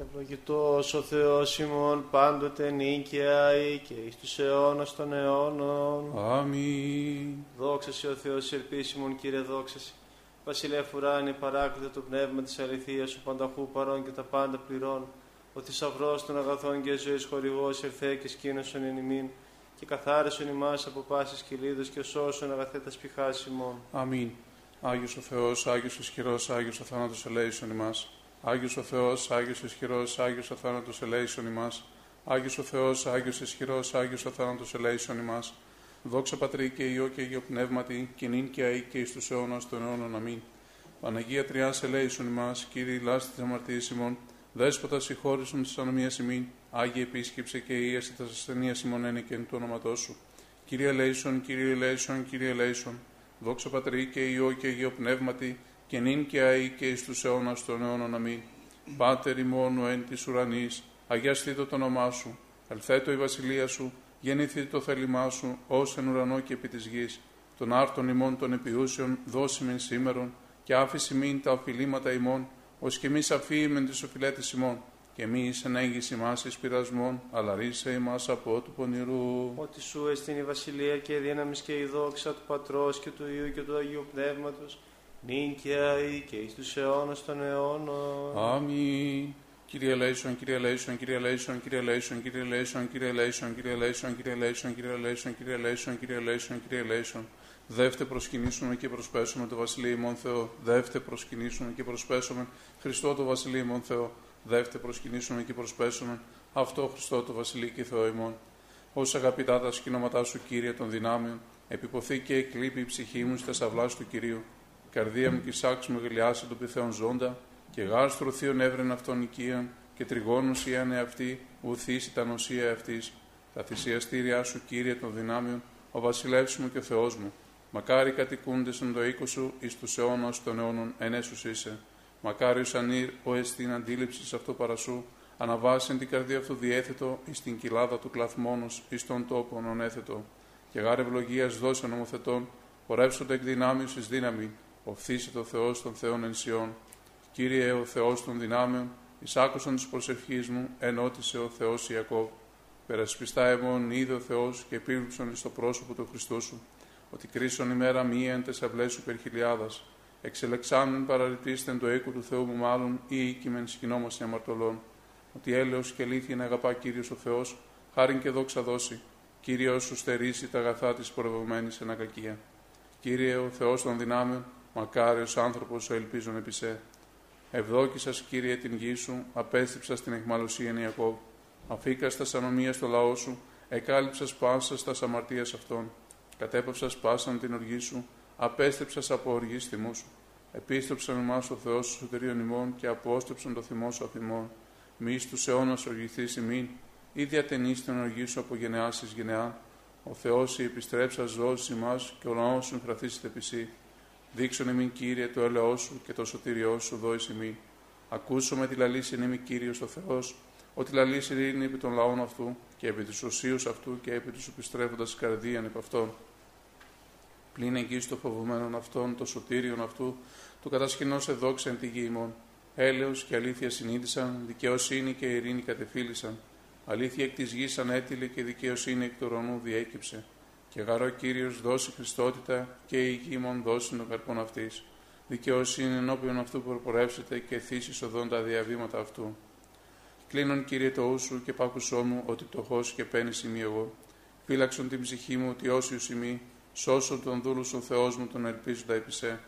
Ευλογητός ο Θεός ημών πάντοτε νίκαια ή και εις τους αιώνας των αιώνων. Αμήν. Δόξα σε ο Θεός ελπίσιμον Κύριε δόξα σε. Βασιλεία φουράνη παράκλητο το πνεύμα της αληθείας σου πανταχού παρών και τα πάντα πληρών. Ο θησαυρός των αγαθών και ζωής χορηγός ερθέ και σκήνωσον εν ημίν και καθάρισον ημάς από πάσης κυλίδος και σώσον αγαθέτας πηχάς ημών. Αμήν. Άγιος ο Θεός, Άγιος ισχυρός, Άγιος ο θάνατος ελέησον ημάς. Άγιος ο Θεός, Άγιος ισχυρός, Άγιος ο θάνατος ελέησον ημάς. Άγιος ο Θεός, Άγιος ισχυρός, Άγιος ο θάνατος ελέησον ημάς. Δόξα Πατρί και Υιό και Υιό Πνεύματι, και νυν και αεί και εις τους αιώνας των αιώνων. Αμήν. Παναγία Τριάς ελέησον ημάς, Κύριε λάστη της αμαρτίας ημών, Δέσποτα συγχώρησον της ανομίας ημίν, Άγιε επίσκεψε και ίαση τα ασθενεία ημών είναι και εν του όνοματός σου. Κύριε ελέησον, Κύριε ελέησον, Κύριε ελέησον. Δόξα Πατρί και Υιό και Υιό Πνεύματι, και νυν και αεί και εις τους αιώνας των αιώνων. Αμήν. Πάτερ ημών ο εν της ουρανής, αγιαστήτω το όνομά σου, ελθέτω η βασιλεία σου, γεννηθεί το θέλημά σου, ως εν ουρανό και επί της γης. Των άρτων ημών των επιούσεων δώσιμεν σήμερον, και άφηση μην τα οφειλήματα ημών, ως και εμείς αφήμεν τις οφειλέτες ημών, και μη εν έγκυση μας εις πειρασμών, αλλά ρίσε ημάς από του πονηρού. Ότι σου εστίν η βασιλεία και η δύναμη και η δόξα του Πατρός και του Υιού και του Αγίου Πνεύματος, νυν και αεί και εις τους αιώνας των αιώνων. Αμήν. Κύριε ελέησον, Κύριε Λέισον, Κύριε Λέισον, Κύριε Λέισον, Κύριε Λέισον, Κύριε Λέισον, Κύριε Λέισον, Κύριε Λέισον, Κύριε Λέισον, Κύριε Λέισον, Κύριε Λέισον, Κύριε Λέισον. Δεύτε προσκυνήσουμε και προσπέσουμε τω βασιλεί ημών Θεώ. Δεύτε προσκυνήσουμε και προσπέσουμε Χριστώ τω βασιλεί ημών Θεώ. Δεύτε προσκυνήσουμε και προσπέσουμε αυτώ Χριστώ τω βασιλεί και Θεώ ημών. Ως αγαπητά τα σκηνώματά σου, Κύριε των δυνάμεων, επιποθεί και εκλείπει η ψυχή μου στα σαυλά του Κυρίου. Η καρδία μου και η σάξη μου γλιάσει του πυθέων ζώντα, και γάστρο θείων έβρεν αυτών οικίαν, και τριγώνου ιάνε αυτή, ουθήσει τα νοσία αυτής. Τα θυσιαστήριά σου, Κύριε των δυνάμεων, ο βασιλεύς μου και ο Θεός μου. Μακάρι κατοικούνται στον το οίκο σου εις τους αιώνας των αιώνων ενέσους είσαι. Μακάρι ανήρ ο εστίν αντίληψη σε αυτό παρασού, αναβάσεν την καρδία αυτού διέθετο εις την κοιλάδα του κλαθμόνος εις τον τόπο ονέθετο. Και γάρε ευλογίας δώσε νομοθετών, πορεύσονται εκ δυνάμεως εις δύναμη, οφθήσε το Θεός των Θεών ενσιών. Κύριε ο Θεός των δυνάμεων, εις άκουσαν της προσευχής μου, ενώτησε ο Θεός Ιακώβ. Περασπιστά εμών είδε ο Θεός και επίβλουψον εις το πρόσωπο του Χριστού σου, ότι κρίσον ημέρα μία εν τεσσαυλέ σου περχιλιάδας, εξελεξάμεν παραρρυπτήστεν το οίκο του Θεού μου μάλλον ή οίκημεν σκηνόμαστε αμαρτωλών, ότι έλεος και αλήθεια να αγαπά Κύριος ο Θεός, χάριν και δόξα δώσει, Κύριε σου στερήσει τα αγαθά της πορευμένης εν ακακία. Κύριε ο Θεός των δυνάμεων, μακάριος άνθρωπος ο ελπίζων επί σε. Ευδόκησα, Κύριε, την γη σου, απέστρεψα στην εχμαλωσία Ιακώβ. Αφήκα στα ανομία στο λαό σου, εκάλυψας πάσα στα αμαρτία αυτών. Κατέπαυσας πάσαν την οργή σου, απέστρεψα από οργή θυμού σου. Επίστρεψαν εμάς ο Θεός του σωτηρίων ημών και απόστρεψαν το θυμό σου αφημών. Μη στους αιώνας οργηθείς ημίν, ή διατενείς την οργή σου από γενεάς εις γενεά. Ο Θεός η επιστρέψα ζώση ημάς και ο λαός σου εμφραθήσετε επί Δείξον ημίν Κύριε το έλεό σου και το σωτήριό σου δόη ημίν. Ακούσω τη λαλήση είμαι Κύριο ο Θεός, ότι λαλήσει είναι επί των λαών αυτού και επί του οσίου αυτού και επί τους επιστρέφοντας καρδίαν επ' αυτών. Πλην εκεί στο φοβουμένον αυτών, το σωτήριον αυτού, του κατασκηνώσε δόξα εν τη γη ημών. Έλεος και αλήθεια συνείδησαν, δικαιοσύνη και ειρήνη κατεφίλησαν. Αλήθεια εκ της γης ανέτειλε και δικαιοσύνη εκ του ουρανού διέκυψε. Και γαρό κύριος δώσει Χριστότητα και η γη ημών δώσει των καρπών αυτής. Δικαιοσύνη ενώπιον αυτού που προπορεύσετε και θύσεις οδόν τα διαβήματα αυτού. Κλείνον κύριε το ούσου και πάκουσό μου ότι πτωχός και παίρνει σημεί εγώ. Φύλαξον την ψυχή μου ότι όσιου σημεί, σώσον τον δούλου ο Θεός μου τον ελπίζοντα επισέ.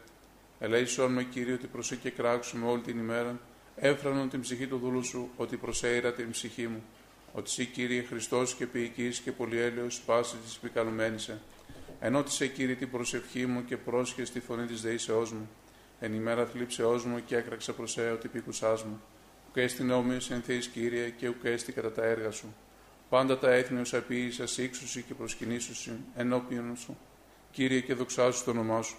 Ελέησον με Κύριε ότι προσέ και κράξουμε όλη την ημέρα, έφρανον την ψυχή του δούλου σου ότι προσέειρα την ψυχή μου. Ότι σύ Κύριε Χριστός και ποιητής και πολυέλαιο πάση της επικαλουμένησε. Ενώτησε Κύριε την προσευχή μου και πρόσχε στη φωνή της δεήσεώ μου. Εν ημέρα θλίψεώς μου και έκραξα προσέ ότι πήκουσά μου. Ουκ έστιν όμοιο εν θέη Κύριε και ουκ έστι κατά τα έργα σου. Πάντα τα έθνη ω απείησα ύξουσι και προσκυνήσουσι ενώπιον σου. Κύριε και δοξάσου το όνομά σου.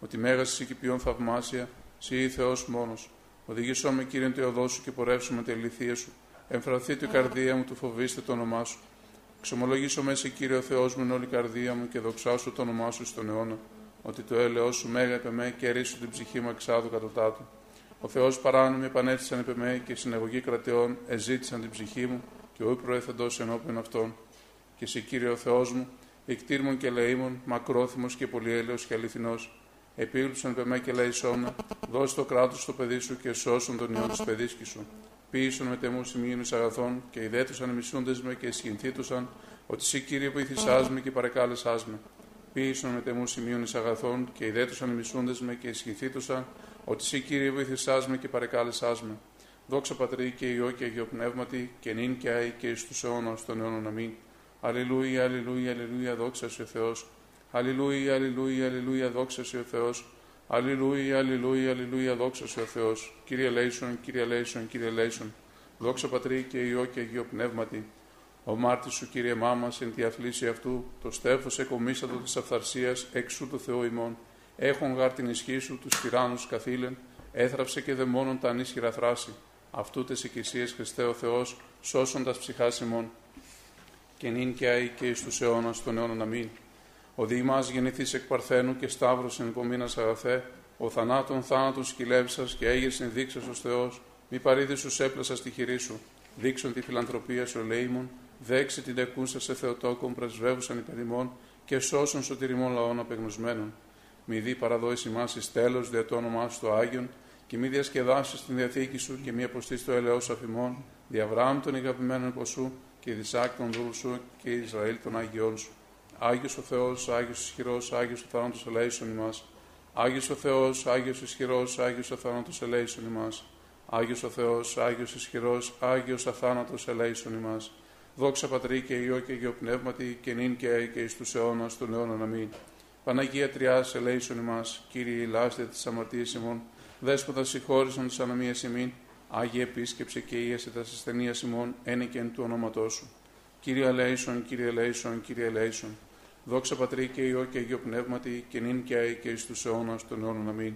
Ότι μέγα και ποιόν θαυμάσια, σύ ή Θεός μόνος. Οδηγήσό με Κύριε το οδό σου και πορεύσουμε τη αληθεία σου. Εμφραθεί η καρδία μου, του φοβήστε το όνομά σου. Ξομολογήσω μέσα, Κύριε ο Θεός μου, όλη η καρδία μου και δοξάσου το όνομά σου στον αιώνα. Ότι το έλεό σου μέγα επ' εμέ και ρίσου την ψυχή μου εξάδου κατωτάτου. Ο Θεός παράνομοι επανέθησαν επ' εμέ και συναγωγή κρατεών εζήτησαν την ψυχή μου και όχι προέθεντο ενώπιον αυτών. Και εσύ, Κύριε ο Θεός μου, εκτήρμων και λαίμων, μακρόθυμος και πολυέλαιο και αληθινός, επίγλουψαν επ' εμέ και λαϊσόμνα, δώσε το κράτος στο παιδί σου και σώσον τον ιό της παιδίσκης σου. Ποιήσουν με τεμούς σημείων αγαθών και ιδέτουσαν μισούντες με και σχηνθήτουσαν, ότι εσύ, Κύριε, βοήθησά με και παρεκάλεσά με. Ποιήσουν με τεμούς σημείων αγαθών και ιδέτουσαν μισούντες με και σχηνθήτουσαν, ότι εσύ Κύριε βοήθησάς με και παρεκάλεσάς με. Δόξα Πατρί και Υιό και Αγίο Πνεύματι και νυν και άι και εις τους αιώνας των αιώνων αμήν. Αλληλούια, αλληλούια, αλληλούια, δόξα σου ο Θεός. Αλληλούια, αλληλούια, αλληλούια, δόξα σου ο Θεός. Αλληλούια, αλληλούια, αλληλούια, δόξα σου ο Θεός. Κύριε Λέισον, Κύριε Λέισον, Κύριε Λέισον. Δόξα Πατρί και Υιό και Αγίο Πνεύματι. Ο μάρτης σου, Κύριε Μάμα, εν τη αθλήση αυτού, το στέφος εκομίσατο της αυθαρσίας, εξού του Θεού ημών έχουν γάρ την ισχύ σου τους τυράννους καθήλεν, έθραψε και δαιμόνων τα ανίσχυρα θράση. Αυτού τες οικησίε Χριστέ ο Θεός, σώσοντας ψυχάς ημών. Και νυν και αεί και εις τους αιώνας των αιώνων αμήν. Ο διημά γεννηθή εκ Παρθένου και Σταύρος εν υπομείνα αγαθέ, ο θανάτων θάνατον σκυλεύσα και έγερσιν δείξας ως Θεός, μη παρήδη σου έπλασα στη χειρή σου. Δείξον τη φιλανθρωπία σου ελέημον, δέξει την τεκούσα σε Θεοτόκον πρεσβεύουσαν υπερημών και σώσον σωτηριμών λαών απεγνωσμένων μη δει παραδόηση μας εις τέλος δια το όνομά σου το Άγιον, και μη διασκεδάσεις την διαθήκη σου και μη αποστείς το ελαιό αφημών, διαβράμ των αγαπημένων ποσού και δισάκ των δούλου σου και Ισραήλ των Άγιών σου. Άγιος ο Θεός, Άγιος ισχυρός, Άγιος ο θανάτος ελέησον ημάς. Άγιος ο Θεός, Άγιος ισχυρός, Άγιος ο θανάτος ελέησον ημάς. Άγιος ο Θεός, Άγιος ισχυρός, Άγιος αθάνατος ελέησον ημάς. Δόξα Πατρί και Υιό και Υιό Πνεύματι, και νυν και αί και εις τους αιώνας των αιώνων αμήν. Παναγία Τριάς ελέησον ημάς, Κύριε ηλάστε τις αμαρτίες ημών, δέσποτα συγχώρησαν τι ανομίες ημών, Άγιε επίσκεψε και ίασε τας ασθενείας ημών, ένε και εν του ονόματό σου. Κύριε ελέησον, Κύριε ελέησον, Κύριε ελέησον. Δόξα Πατρί και Υιό και Αγίο Πνεύματι, και νυν και αεί και εις τους αιώνας των αιώνων αμήν.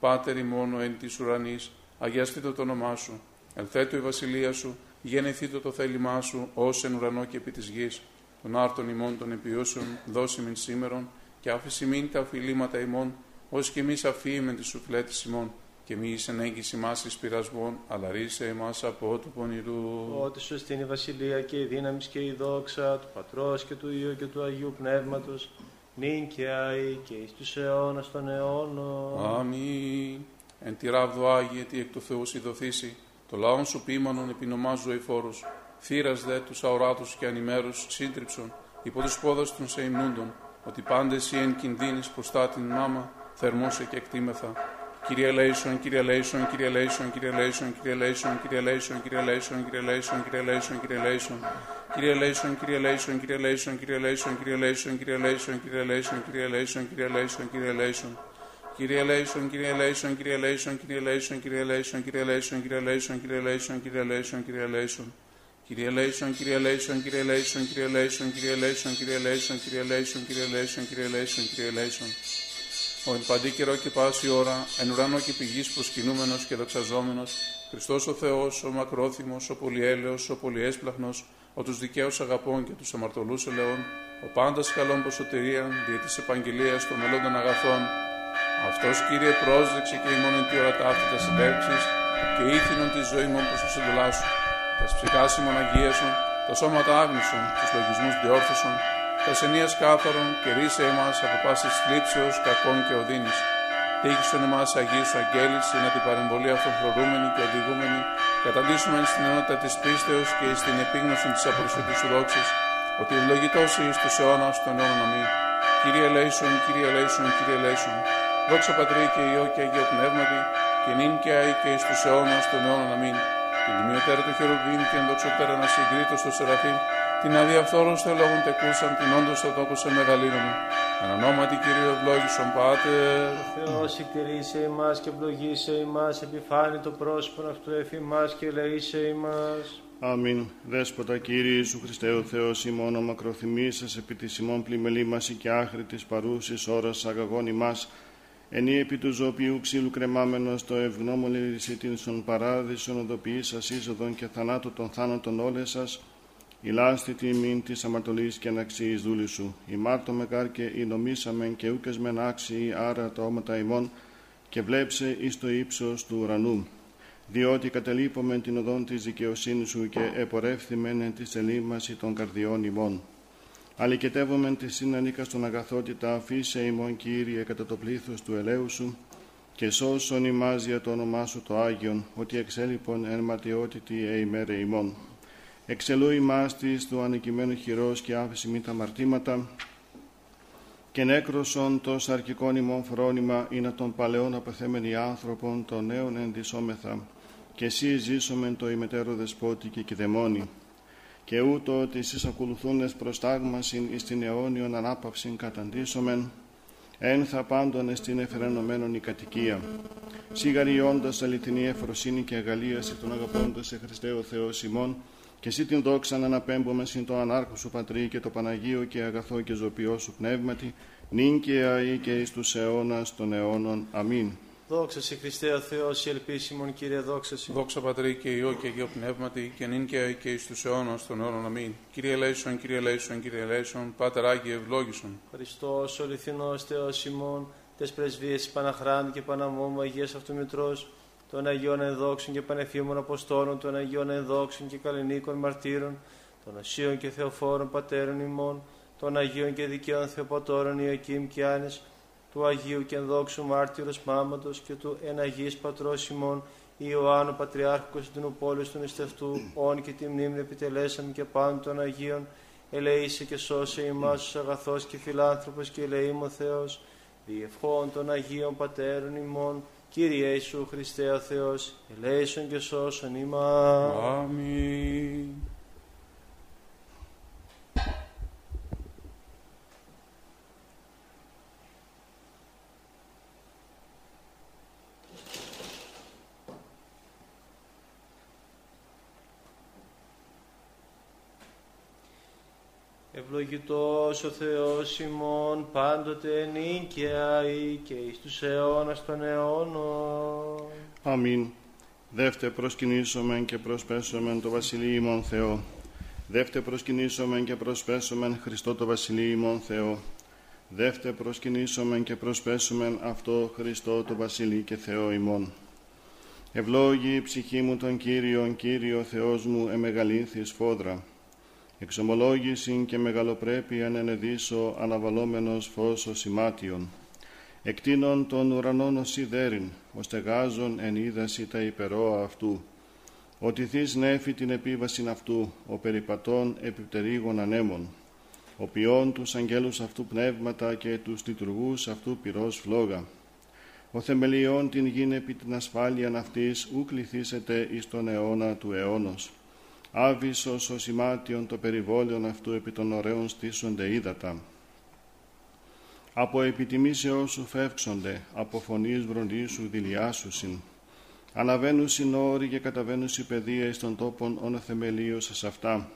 Πάτερ μόνο εν της ουρανής, αγιαστήτω το όνομά σου. Ελθέτω η βασιλεία σου, γεννηθήτω το θέλημά σου, ως εν ουρανό και επί της γης. Των άρτων ημών των επιούσεων, δώσιμην σήμερον, και άφηση μην τα οφειλήματα ημών, ως και εμείς αφήμεν τη σουφλέτη ημών, και μη εις ενέγγιση μας εις πειρασμών, αλλά ρίσε εμάς από του πονηρού. Ότι σου στην η βασιλεία και η δύναμη και η δόξα του Πατρός και του Υιού και του Αγίου Πνεύματος, νυν και αεί και εις τους αιώνας των αιώνων. Αμήν. Εν τη ράβδο Άγιε, τι εκ του Θεού ειδωθήσει, το λαόν σου ποίμανον επινομά ζωηφόρους, θύρας δε τους αοράτους και ανημέρους σύντριψον, υπό τους πόδας των σε υμνούντων, ότι πάντε εσύ εν κινδύνης μπροστά την μάμα, θερμούσε και εκτίμεθα. Κύριε Λέισον, Κύριε Λέισον, Κύριε Λέισον, Κύριε Λέισον, Κύριε Λέισον, Κύριε Λέισον, Κύριε Λέισον, Κύριε Λέισον, Κύριε Λέισον, Κύριε Λέισον. Κύριε Λέισον, Κύριε Λέισον, Κύριε Λέισον, Κύριε Λέισον, Κύριε Λέισον, Κύριε Λέισον, Κύριε Λέισον, Κύριε Λέισον, Κύριε Λέισον, Κύριε Λέισον. Κύριε Λέισον, Κύριε Λέισον, Κύριε Λέισον, Κύριε Λέισον, Κύριε Λέισον, Κύριε Λέισον, Κύριε Λέισον, Κύριε Λέισον, Κύριε Λέισον, Κύριε Λέισον. Κύριε ελέησον, Κύριε Λέισον, Κύριε Λέισον, Κύριε Λέισον, Κύριε Λέισον, Κύριε Λέισον, Κύριε Λέισον, Κύριε Λέισον, Κύριε Λέισον, Κύριε Λέισον. Ο εν παντί καιρώ και πάση ώρα, εν ουρανώ και επί γης προσκυνούμενος και δοξαζόμενος, Χριστός ο Θεός, ο μακρόθυμος, ο πολυέλεος, ο πολυέσπλαχνος, ο τους δικαίους αγαπών και τους αμαρτωλούς ελεών, ο πάντας καλών προς σωτηρίαν, δια της επαγγελίας των μελλόντων αγαθών, αυτός Κύριε πρόσδεξαι και ημών εν τη ώρα ταύτη τας εντεύξεις και ήθινον τη ζωή μου προς το σου. Τα ψυχάς σου, τα σώματα άγνησον, τους λογισμούς διόρθωσον, τα σενεία κάθαρον και ρίσε εμά από πάσης θλίψεω, κακών και οδύνης. Τύχησον εμάς Αγίους Αγγέλης, να την παρεμβολή αυτών προηγούμενη και οδηγούμενη, καταντήσουμε στην ενότητα της πίστεως και στην επίγνωση της απολυσφωτή σου δόξης, ότι ευλογητό ει του αιώνας των αιώνων αμή. Κύριε Λέισον, Κύριε Λέισον, Κύριε Λέισον, δόξα Πατρί και Υιό και Αγίο Πνεύματι, και νυν και αεί και εις τους αιώνας των αιώνων αμήν την τιμιωτέρα του χερουβίμ και ενδοξωτέρα να συγκρίτω στο Σεραφείμ, την αδιαφθόρων στο λόγον τεκούσαν, την όντως θα τόκο σε μεγαλύνομαι. Εν ονόματι Κυρίου ευλόγησον Πάτερ. Θεός εκτηρήσε ημάς και ευλογήσε ημάς, επιφάνει το πρόσωπο αυτού εφημάς και ελεήσε ημάς. Αμήν. Δέσποτα Κύριε Ιησού Χριστέ ο Θεός ημών ο μακροθυμίσας επί της ημών πλημελή μας και άχρη της παρούσης ώρας αγαγών ημάς, Ενή επί του ζωπίου ξύλου κρεμάμενος το ευγνώμων την στον παράδεισον οδοποιή σα είσοδον και θανάτου των θάνατων όλες σας, ηλάστη τιμήν της αμαρτωλής και αναξίη δούλη σου. Η μάρτω με κάρκε η νομίσαμεν και ούκες μεν άξιοι άρα τα όματα ημών, και βλέψε εις το ύψος του ουρανού, διότι κατελείπομεν την οδόν της δικαιοσύνης σου και επορεύθυμεν εν τη σελήμαση των καρδιών ημών. Αλικετεύομεν τη συνανίκα στον αγαθότητα, αφήσε ημών Κύριε κατά το πλήθος του ελέου σου, και σώσον ημάς για το όνομά σου το Άγιον, ότι εξέλιπον εν ματιότητη ημέρε ημών. Εξελού ημάς της του ανεκειμένου χειρός και άφηση μη τα μαρτήματα, και νέκροσον το σαρκικών ημών φρόνημα είναι των παλαιών απεθέμενοι άνθρωπον των νέων ενδυσόμεθα και εσύ ζήσομεν το ημετέρω δεσπότη και κηδεμόνι και ούτω ότι εσείς ακολουθούνες προς τάγμασιν εις την αιώνιον ανάπαυσιν καταντήσομεν εν θα πάντων στην εφερενωμένον η κατοικία. Σιγαριώντας αληθινή εφροσύνη και αγαλίαση των αγαπώντας σε Χριστέ ο Θεός ημών και εσύ την δόξα να αναπέμπουμε συν το ανάρχο σου Πατρί και το Παναγίο και αγαθό και ζωπιό σου πνεύματι, νυν και αεί και εις τους αιώνας των αιώνων. Αμήν. Δόξα σε Χριστέ ο Θεός, η ελπίσιμον Κύριε, δόξα σε. Δόξα Πατρί και Υιό και Αγίο Πνεύματι και νυν και αεί και εις τους αιώνας των αιώνων. Αμήν. Κύριε Λέησον, Κύριε Λέησον, Κύριε Λέησον, Πάτερ Άγιε ευλόγησον. Χριστός, ο αληθινός Θεός ημών, τες πρεσβείες Παναχράντη και Παναμόμου Αγίας Αυτομητρός, των Αγίων Ενδόξων και Πανεφήμων Αποστόλων, των Αγίων Ενδόξων και Καλλινίκων Μαρτύρων, των Ασίων και Θεοφόρων Πατέρων ημών, των Αγίων και Δικαίων Θεοπατώρων Ιακήμ και Άνης, του Αγίου και Ενδόξου Μάρτυρος Μάματος και του Εναγής Πατρός ημών, Ιωάννου Πατριάρχου Κωνσταντινούπολης του Νηστευτού, όν και τη μνήμη επιτελέσαμε και πάντων των Αγίων, ελεήσε και σώσε ημάς αγαθός και φιλάνθρωπος και ελεήμο Θεός, διευχών των Αγίων Πατέρων ημών, Κύριε Ιησού Χριστέ ο Θεός, ελέησον και σώσον ημάς. Αμήν. Ευλογητός ο Θεός ημών πάντοτε νίκαια ή και εις τους αιώνας των αιώνων. Αμήν. Δεύτε προσκυνήσομεν και προσπέσομεν το Βασιλείο ημών Θεό. Δεύτε προσκυνήσομεν και προσπέσομεν Χριστό το Βασιλείο ημών Θεό. Δεύτε προσκυνήσομεν και προσπέσομεν αυτό Χριστό το Βασιλείο και Θεό ημών. Ευλόγη η ψυχή μου τον Κύριον, Κύριο Θεός μου, εμεγαλύνθης φόδρα. Εξομολόγηση και μεγαλοπρέπεια ενεδίσω αναβαλόμενος φως ο σημάτιον. Εκτείνων των ουρανών ως σιδέριν, ως τεγάζων εν είδαση τα υπερόα αυτού. Ότι θείς νέφη την επίβασιν αυτού, ο περιπατών επιπτερίγων ανέμων. Ο ποιόν τους αγγέλους αυτού πνεύματα και τους λειτουργούς αυτού πυρός φλόγα. Ο θεμελιών την γην επί την ασφάλειαν αυτής ου κληθήσετε εις τον αιώνα του αιώνος. Άβυσος ο σημάτιον το περιβόλαιον αυτού επί των ωραίων στήσονται ύδατα. Από επιτιμήσεώς σου φεύξονται, από φωνής βροντίσου δηλιάσουσιν. Αναβαίνουσιν όροι και καταβαίνουσι παιδεία εις των τόπων όν θεμελίωσας αυτά.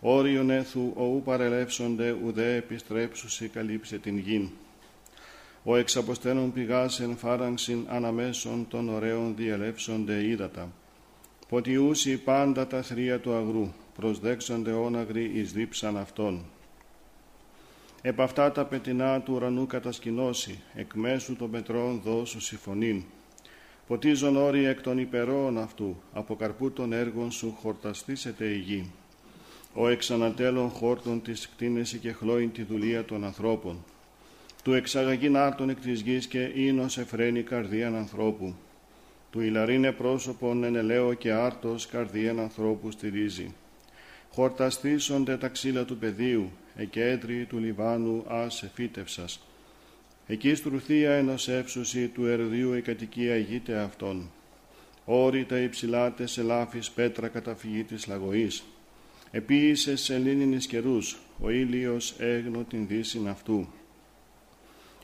Όριον έθου οού παρελεύσονται ουδέ επιστρέψουσι καλύψε την γην. Ο εξαποστένων πηγάς εν φάραγξιν αναμέσων των ωραίων διελεύσονται ύδατα ποτιούσι πάντα τα θρία του αγρού, προσδέξονται όναγροι εις δίψαν αυτών. Επ' αυτά τα πετεινά του ουρανού κατασκηνώσει, εκ μέσου των πετρών δώσου συμφωνήν. Ποτίζον όροι εκ των υπερών αυτού, από καρπού των έργων σου χορταστήσετε η γη. Ο εξανατέλων χόρτων της κτίνεση και χλώην τη δουλεία των ανθρώπων. Του εξαγαγήν άρτων εκ της γης και ίνος εφραίνει καρδίαν ανθρώπου του ηλαρίνε πρόσωπον εν ελαίο και άρτος καρδίαν ανθρώπους στηρίζει. Χορταστήσονται τα ξύλα του πεδίου, εκέντρι του Λιβάνου ας εφύτευσας. Εκεί στρουθία ενός εύσωση του ερδίου η κατοικία ηγείται αυτών. Όρη τα υψηλάτε σε λάφης πέτρα καταφυγή της λαγωής. Επίησε σε λίνινης καιρούς, ο ήλιος έγνω την δύσιν αυτού.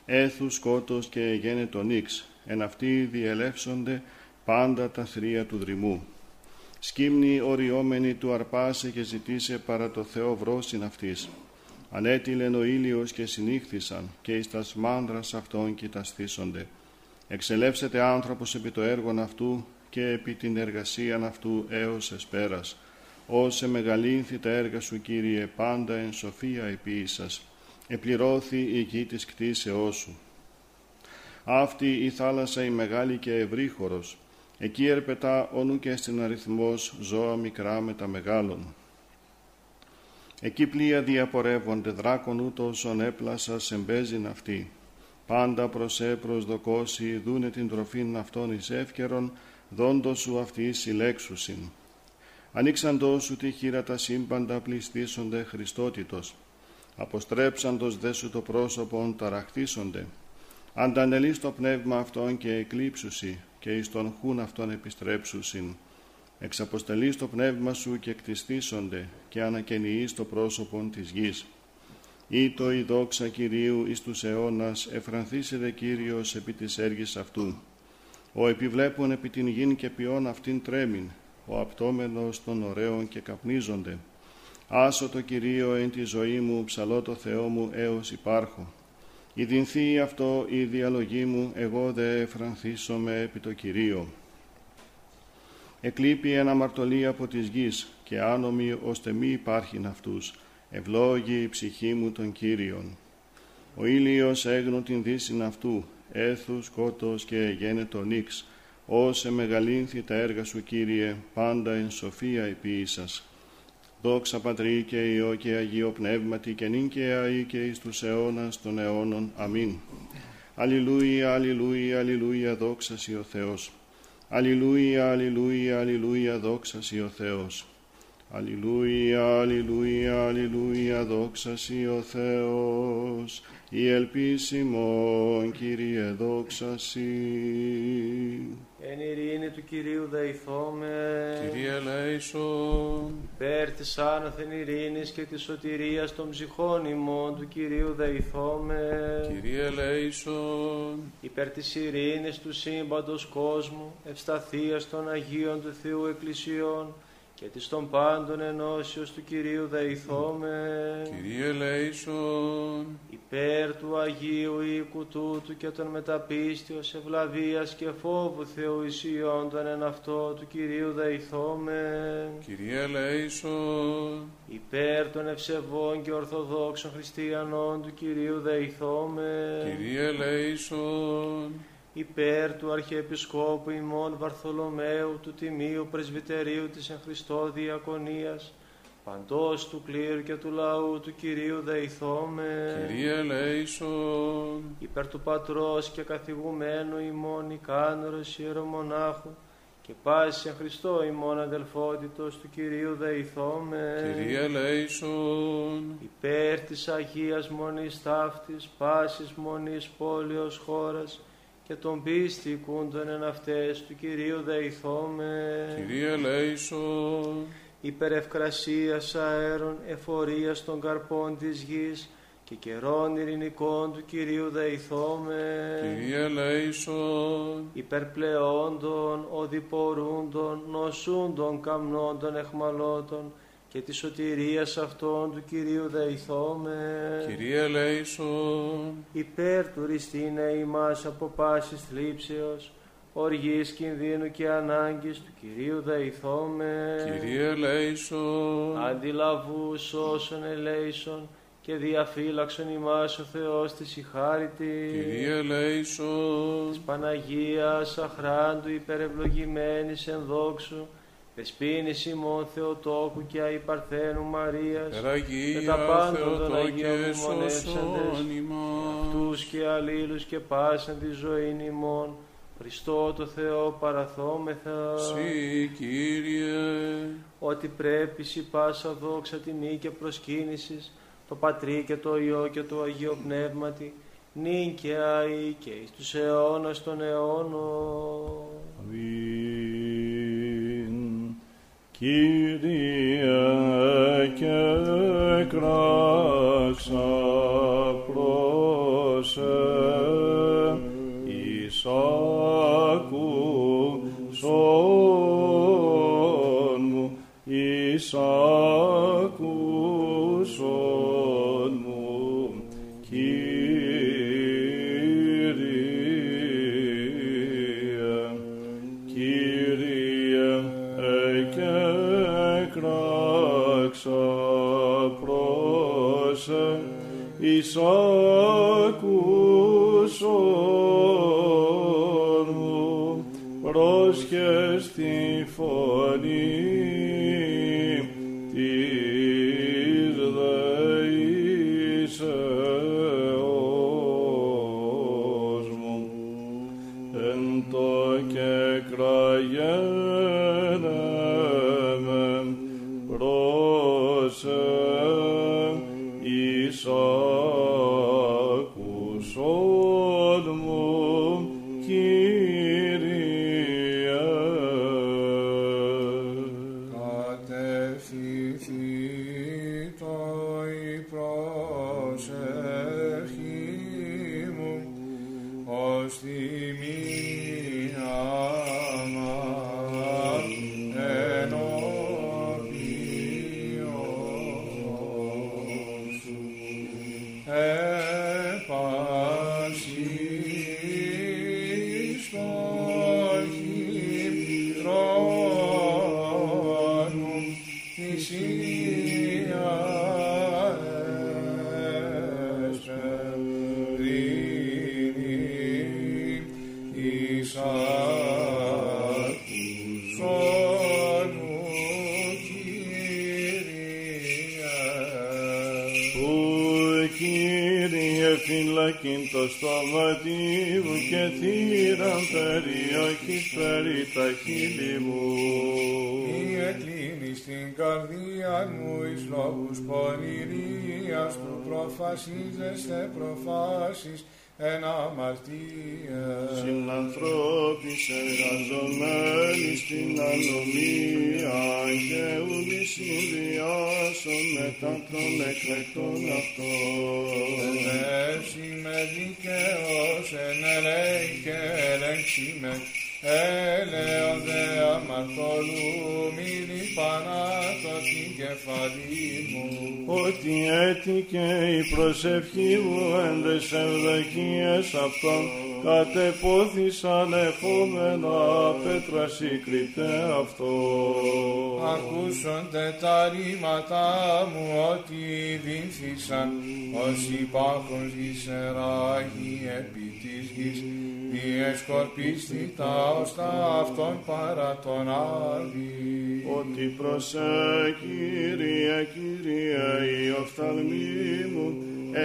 Έθους σκότος και γένετο νίξ, εν αυτοί διελεύσονται πάντα τα θρία του δρυμού. Σκύμνη οριόμενη του αρπάσε και ζητήσε παρά το Θεό βρόσιν αυτής. Ανέτειλεν ο ήλιος και συνήχθησαν και εις τας μάνδρας αυτών κοιταστήσονται. Εξελεύσετε άνθρωπος επί το έργον αυτού και επί την εργασίαν αυτού έως εσπέρας. Όσε μεγαλύνθη τα έργα σου Κύριε πάντα εν σοφία επίησας. Επληρώθη η γη της κτίσεώς σου. Αυτή η θάλασσα η μεγάλη και ευρύχωρος. Εκεί ερπετά όνου και στην αριθμός ζώα μικρά με τα μεγάλων. Εκεί πλοία διαπορεύονται δράκον ούτως ον έπλασα σεμπέζιν αυτή. Πάντα προς ε προσδοκώσει δούνε την τροφήν αυτών εις εύκαιρον, δόντος σου αυτή συλλέξουσιν. Ανοίξαντος σου τη χείρα τα σύμπαντα πληστήσονται Χριστότητος. Αποστρέψαντος δε σου το πρόσωπον ταραχτήσονται. Αντανελείς το πνεύμα αυτών και εκλείψουσι και εις τον χούν αυτών επιστρέψουσιν. Εξαποστελείς το πνεύμα σου και κτιστήσονται και ανακαινιείς το πρόσωπον της γης. Ήτο η δόξα Κυρίου εις τους αιώνας εφρανθήσεται Κύριος επί της έργης αυτού. Ο επιβλέπων επί την γην και ποιόν αυτήν τρέμην, ο απτόμενος των ωραίων και καπνίζονται. Άσο το Κυρίο εν τη ζωή μου, ψαλώ το Θεό μου έως υπάρχω. Ιδινθεί αυτό η διαλογή μου, εγώ δε εφρανθήσομαι επί το Κυρίο. Εκλείπει ένα μαρτωλή από της γης και άνομοι ώστε μη υπάρχειν αυτούς. Ευλόγη η ψυχή μου τον Κύριον. Ο ήλιος έγνω την δύσιν αυτού, έθους, κότος και γένετο νίξ. Όσε μεγαλύνθη τα έργα σου, Κύριε, πάντα εν σοφία επίησας. Δόξα Πατρί και Υιό και Αγίο Πνεύματι και νυν και αεί και εις τους αιώνας των αιώνων. Αμήν. Αλληλούια, αλληλούια, αλληλούια, δόξα ο Θεός. Αλληλούια, αλληλούια, αλληλούια, δόξα ο Θεός. Αλληλούια, αλληλούια, αλληλούια, δόξα ο Θεός. Η ελπίσιμον, Κύριε, δόξα Εν ειρήνη του Κυρίου δεηθώμε. Κύριε ελέησον. Υπέρ της άνωθεν ειρήνης και της σωτηρίας των ψυχών ημών του Κυρίου δεηθώμε. Κύριε ελέησον. Υπέρ της ειρήνης του σύμπαντος κόσμου, ευσταθίας των Αγίων του Θεού Εκκλησιών, και της των πάντων ενώσεως του Κυρίου δεηθώμε. Κύριε ελέησον. Υπέρ του Αγίου οίκου τούτου και των μεταπίστεως ευλαβίας και φόβου Θεού ισιόντων εν αυτό του Κυρίου δεηθώμε. Κύριε ελέησον. Υπέρ των ευσεβών και ορθοδόξων χριστιανών του Κυρίου δεηθώμε. Κύριε ελέησον υπέρ του Αρχιεπισκόπου ημών Βαρθολομαίου του Τιμίου Πρεσβυτερίου της εν Χριστώ Διακονίας, παντός του κλήρου και του λαού του Κυρίου δεηθώμε. Κύριε ελέησον. Υπέρ του Πατρός και καθηγουμένου ημών Ικάνωρος Ιερομονάχου, και πάση εν Χριστώ ημών αδελφότητος του Κυρίου δεηθώμε. Κύριε ελέησον. Υπέρ της Αγίας Μονής Ταύτης, πάσης Μονής Πόλεως χώρας, και τον πίστη κούντον εν αυτές του Κυρίου δεηθώμε. Κύριε ελέησον. Υπερευκρασίας αέρων, εφορίας των καρπών της γης και καιρών ειρηνικών του Κυρίου δεηθώμε. Κύριε ελέησον. Υπερπλεόντων, οδηπορούντων, νοσούντων, καμνόντων, εχμαλώτων, και τη σωτηρίας αυτών του Κυρίου δεηθώμε. Κύριε ελέησον. Υπέρ του ριστήνε ημάς από πάσης θλίψεως, οργής κινδύνου και ανάγκης του Κυρίου δεηθώμε. Κύριε ελέησον. Αντιλαβούς όσων ελέησον και διαφύλαξον ημάς ο Θεός της ηχάρητη. Κύριε ελέησον. Της Παναγίας αχράντου υπερευλογημένης εν δόξου, Δεσπίνης ημών Θεοτόκου και Αϊπαρθένου Μαρίας και τα πάντα των Αγίων αυτούς και αλλήλους και πάσαν τη ζωή ημών Χριστό το Θεό παραθόμεθα. Συ Κύριε. Ότι πρέπει σι πάσα δόξα τιμή και προσκύνησης το Πατρί και το Υιό και το Αγίο Πνεύματι νυν και αεί και εις τους αιώνας των αιώνων. Kyrie και κράξα προσε εισάκουσον μου, εισάκουσον εις ακούσον μου τη φωνή του προφασίζεστε προφάσεις εν αμαρτία. Συνανθρώπης εργαζομένοι στην ανομία και ούλοι συνδυάσουν μετά των εκλεκτών αυτών. Ελεύσει με δικαίως εν ελέη και ελέγξει με έλεον δε αμαρτωλού μη λιπανάτω την κεφαλή μου. Ότι έτυχε η προσευχή μου εν τες ευδοκίες αυτών κατεπόθησαν εφόμενα πέτρα συγκριτέ αυτό. Ακούσονται τα ρήματά μου ότι δίνθησαν ως υπάρχουν γη επί της γης διεσκορπίστη τα ώστα αυτών παρά τον Άδη. Ότι προσέ Κύριε, Κύριε η οφθαλμή μου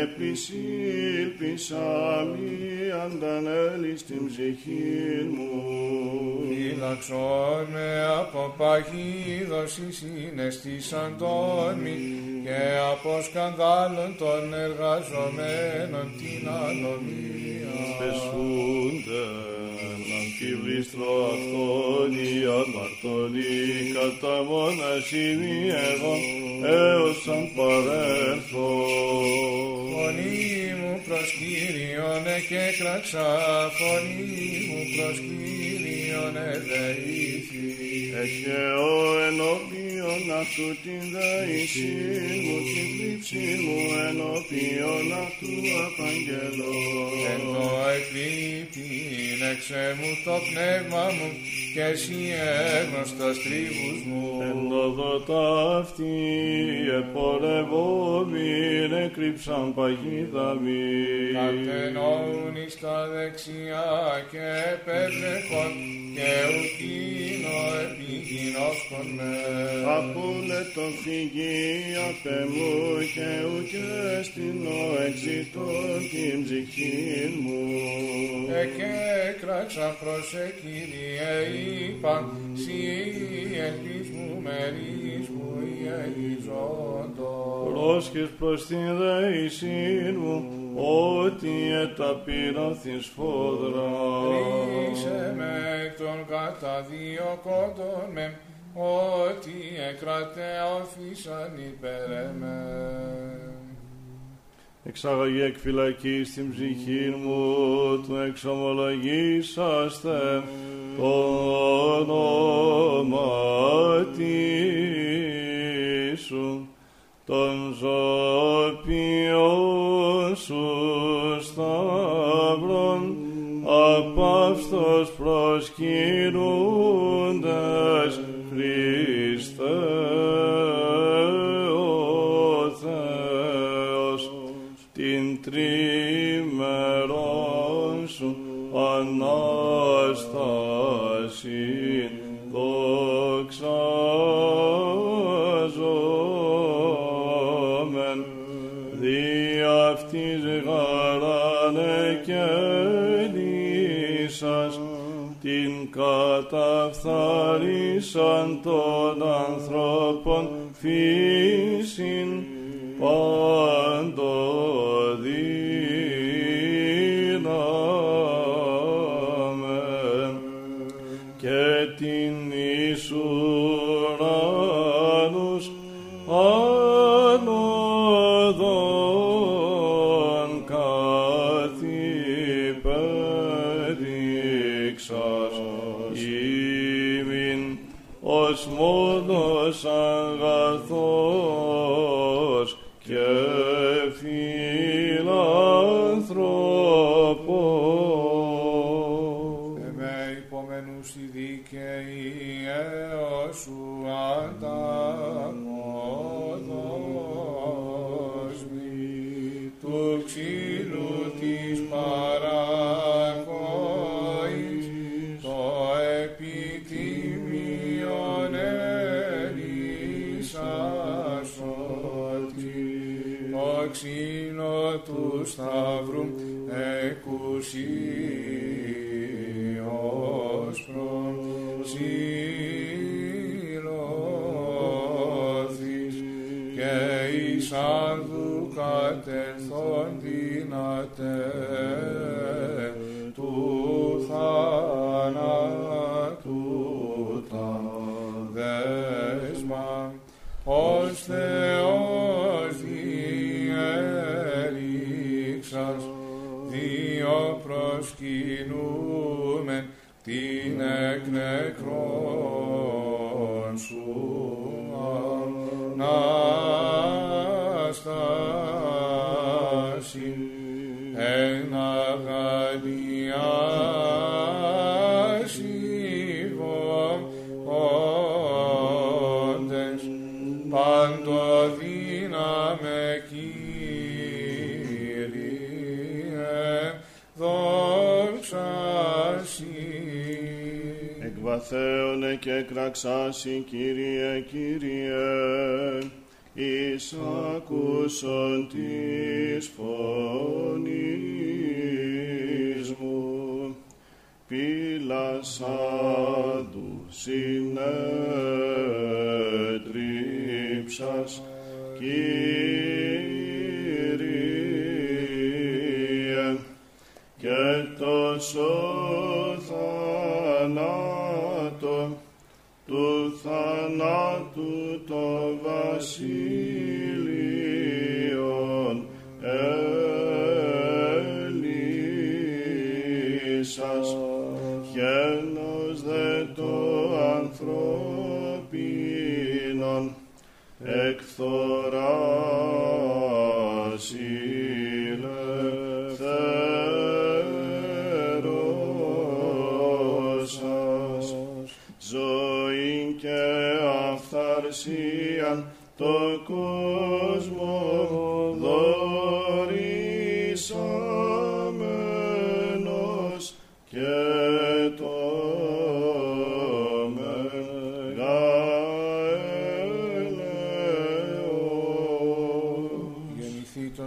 επισήλπισα μη αντανέλη στην ψυχή μου. Φύλαξον με από παγίδος η συναισθήσαν τον μη και από σκανδάλων των εργαζομένων την ανομία. Πεσούνται αμφιβλίστρο αυτόν οι αμαρτωλοί κατά μονασί εγώ έως αν παρέλθω. Φωνή μου προς Κύριον εκέκραξα, φωνή μου προς Κύριον εδεήθη. Εχαιώ ενώπιον αυτού την δεησή μου, την θλίψη μου ενώπιον αυτού απαγγελώ. Εν το εκλείπειν εξέ μου το πνεύμα μου και εσύ έγνωστος τρίβους μου. Εν οδό ταύτη επορευόμην εκρύψαν παγίδα μη. Κατενόουν εις τα δεξιά και επέδεχον και ουκίνο επιγινώσκον με. Απούλε το φυγή απ' εμού και ουκέστηνο εξητών την ψυχή μου. Εκέκραξα προς σε Κύριε είπα, σύ ελπίς μου μερίς μου η ελιζόντο. Πρόσχες προς την δεησή μου, ότι εταπειρώθης φόδρα. Ρίσε με εκ των καταδίωκόντων με, ότι εκρατεώθησαν υπέρ εμέ. Εξάγαγε εκ φυλακής την ψυχή μου, του εξομολογήσαστε το όνομα σου, τον ζωπιό σου σταυρών, απαύστος προσκυνούντας Χριστέ χαρίσαν των ανθρώπων. το δέσμα ως Θεός διέληξας δύο προσκυνούμεν την εκ νεκρό και κραξάσι Κύριε, Κύριε, εις ακούσον της φωνής μου, πύλασαν του συνέτριψας, Κύριε,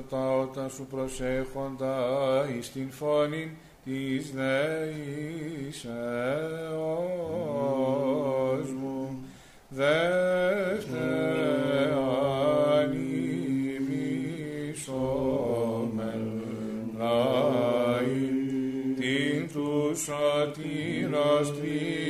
τα ότα σου προσέχοντα εις την φωνήν της δεήσεώς μου. Δεύτε ανήμισομεν λαήν την τους σωτήρας τρία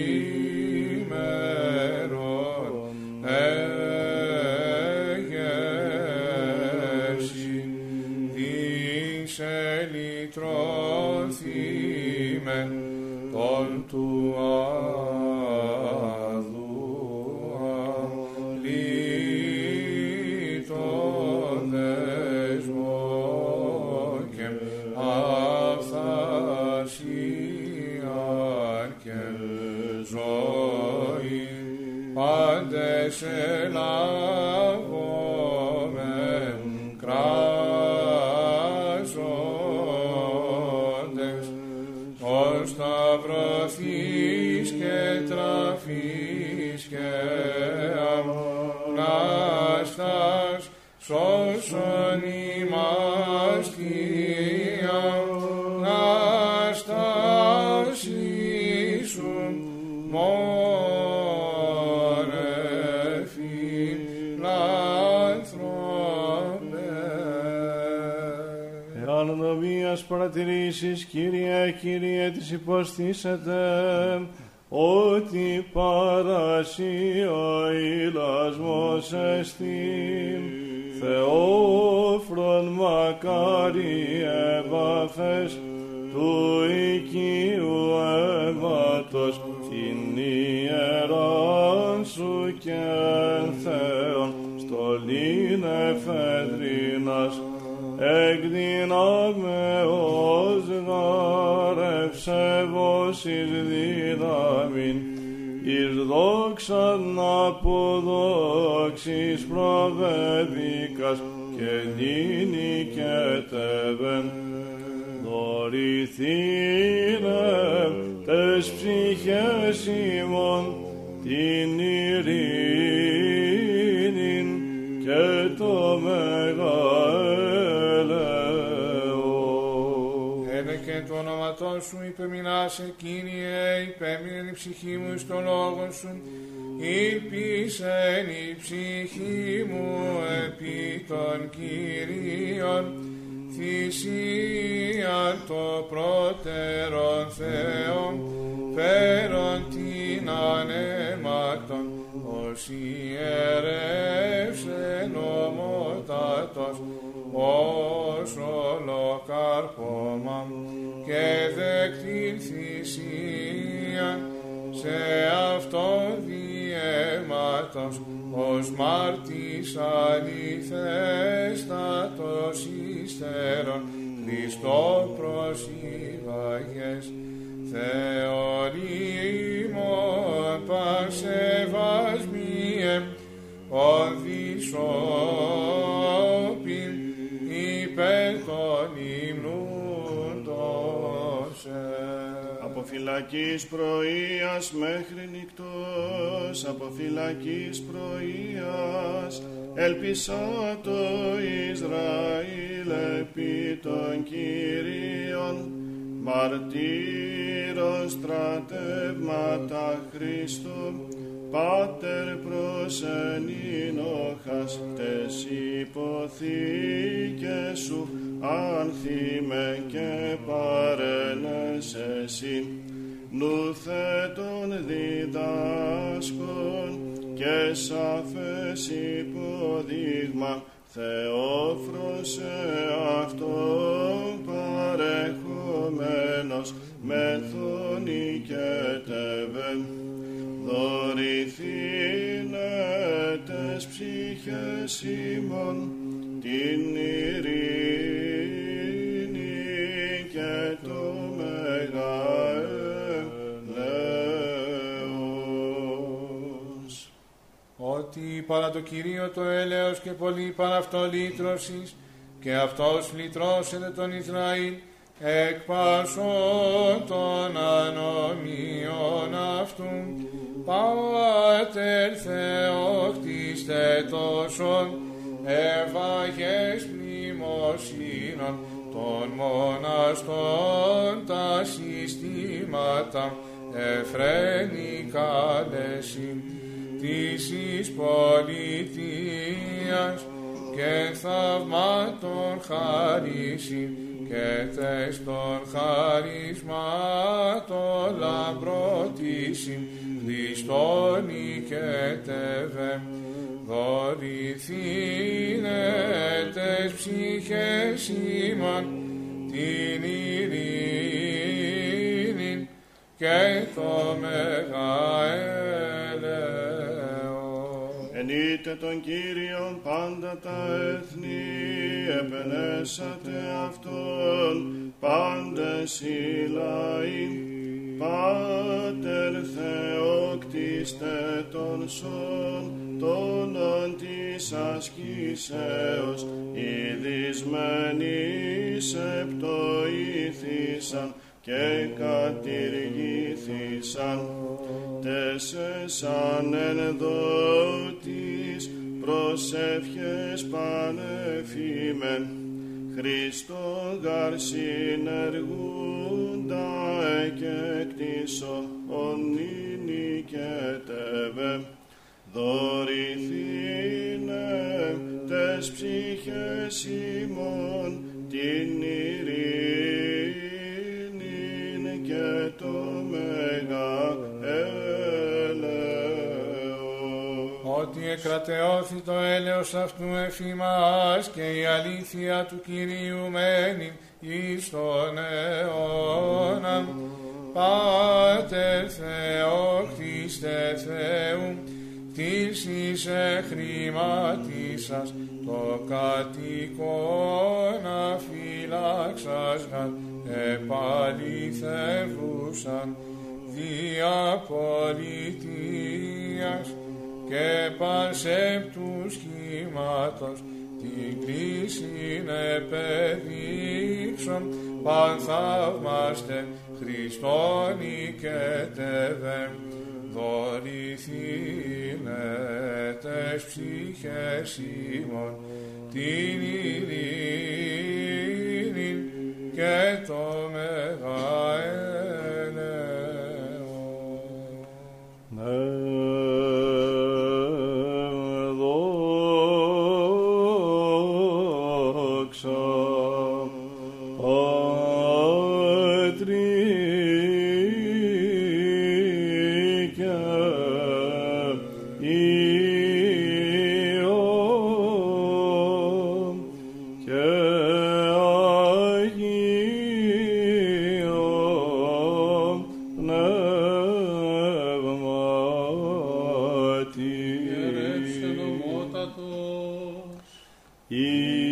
παρατηρήσεις, Κύριε, Κύριε, τις υποστήσατε, ότι παρασύ ο ηλασμός εστίν, Θεόφρον εκδυνάμεως γαρευσεύος εις δύναμιν, εις δόξαν αποδόξης προβέδικας και νύνη και τεβεν, δωρηθήνε τες ψυχές ημών την ειρήνην σου υπεμεινάσε, Κύριε, υπέμεινε η ψυχή μου στο λόγο σου. Ήλπισεν η ψυχή μου επί των Κυρίων, θυσία το πρώτερο Θεό, φέρον την ανέμακτον, ως ιερεύς ενωμότατος, ως ολοκάρπωμα και δεκτήν θυσία σε αυτό διαίματος ως μάρτης αληθέστατος ύστερον Χριστό προσύβαγες θεωρήμων πασεβασμίεμ οδυσόπιν υπέρ των υμνούν τόσε. Από φυλακής πρωίας μέχρι νυχτός, από φυλακής πρωίας, ελπίσα το Ισραήλ επί των Κυρίων, μαρτύρων στρατεύματα Χριστού, Πάτερ προς ενήνοχας τες υποθήκες σου άνθιμε και παρένες εσύ. Νουθε των διδάσκων και σαφές υποδείγμα Θεόφρωσε αυτόν παρεχομένος μεθόνη και τεβε δωρηθήνε τες ψυχές ημών την ειρήνη και το μεγαέλεος. ότι παρά το Κυρίο το έλεος και πολύ παρά αυτό λύτρωσης και αυτός λυτρώσεται τον Ισραήλ εκ πασών των ανομίων αυτού Πάτερ Θεόκτιστε τόσον ευαγές μνημοσύνων των μοναστών τα συστήματα εφραίνει καλεσιν της εις πολιτείας και θαυμάτων χαρίσιν και τες των χαρισμάτων λαμπρότησιν Χριστόν οικετεύε δωρηθήνε τες ψυχές ημών την ειρήνη και το μεγαέλεο. Ενείτε τον Κύριον πάντα τα έθνη, επενέσατε Αυτόν πάντες οι λαοί. Πάτερ Θεόκτιστε των σών, τόνων της ασκήσεως, οι δυσμένοι σε πτωήθησαν και κατηργήθησαν. Τέσσεσαν ενδότης προσεύχες πανεφήμεν, Χριστό γαρ Πάντα εκεκτήσω ονίνη και τεβε, δωρηθήνε τες ψυχές ημών την ειρήνη και το μεγά ότι εκρατεώθη το έλεος αυτού εφημάς και η αλήθεια του Κυρίου μένει εις τον αιώνα. Πάτε Θεόκτιστε Θεού, της εις εχρηματίσας, το κατοικόν αφυλάξασαν, επαληθεύουσαν, δια πολιτείας και πανσέπτους κύματος, την κρίση επεδείξον, παν θαυμάστε Χριστόν οικετεύε. Δωρηθήνε τες ψυχές ημών, την ειρήνη και το μεγάλο E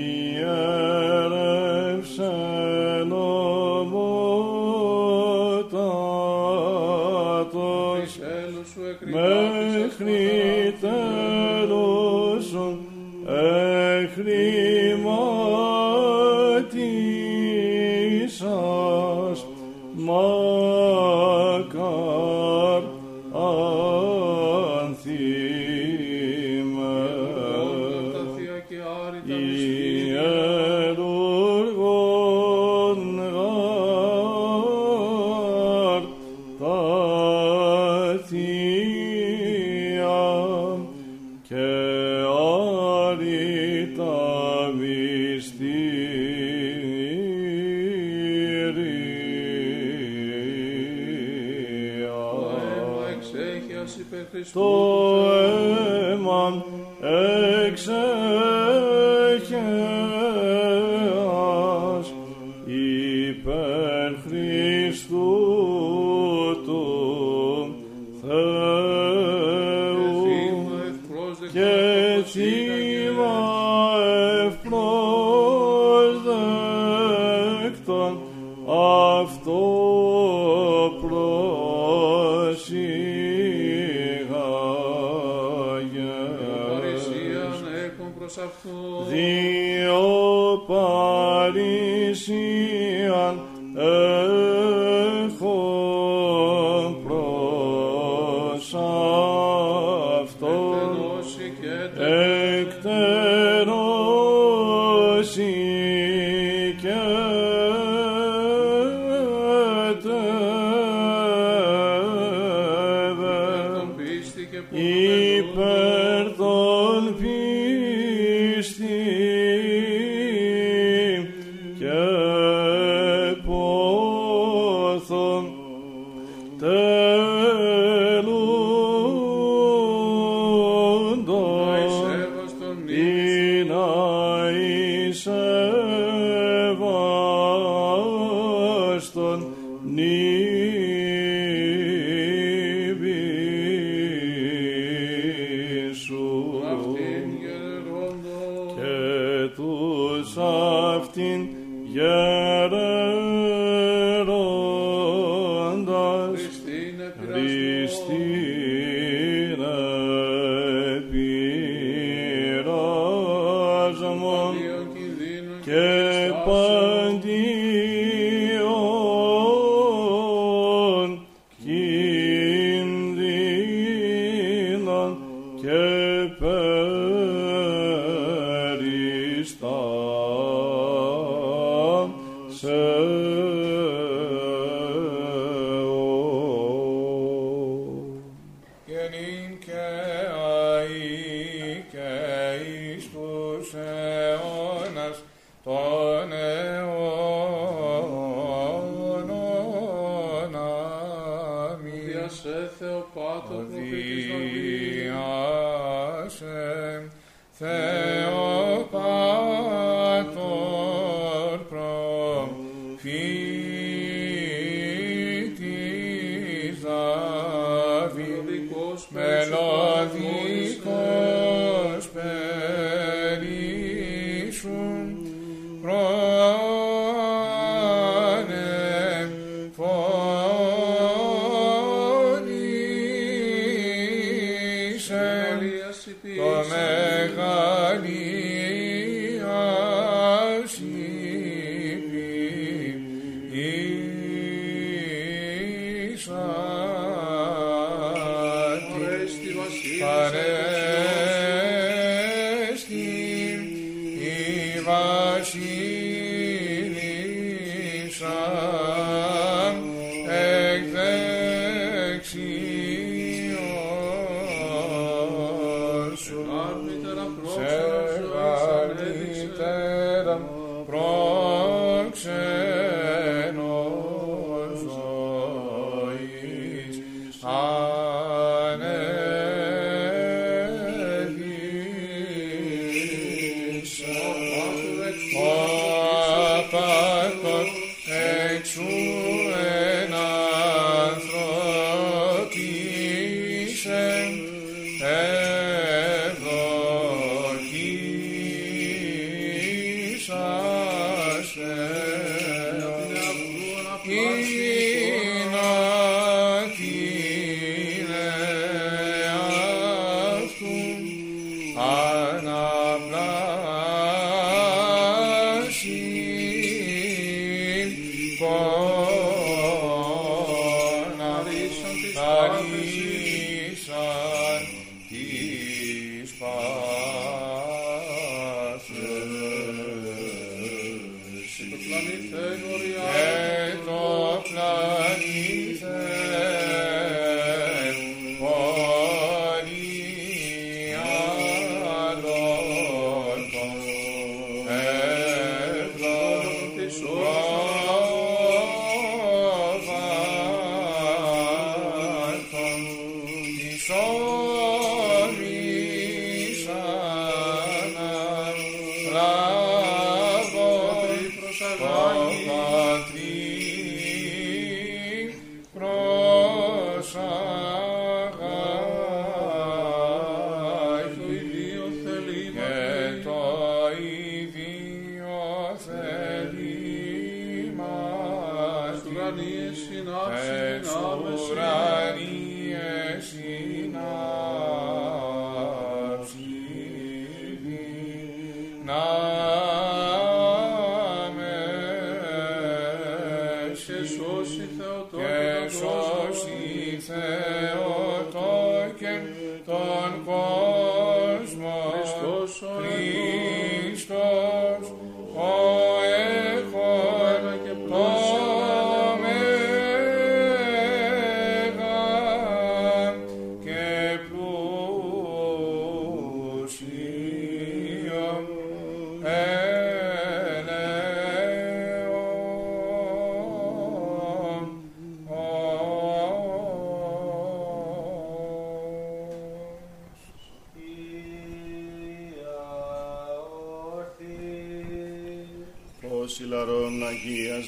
και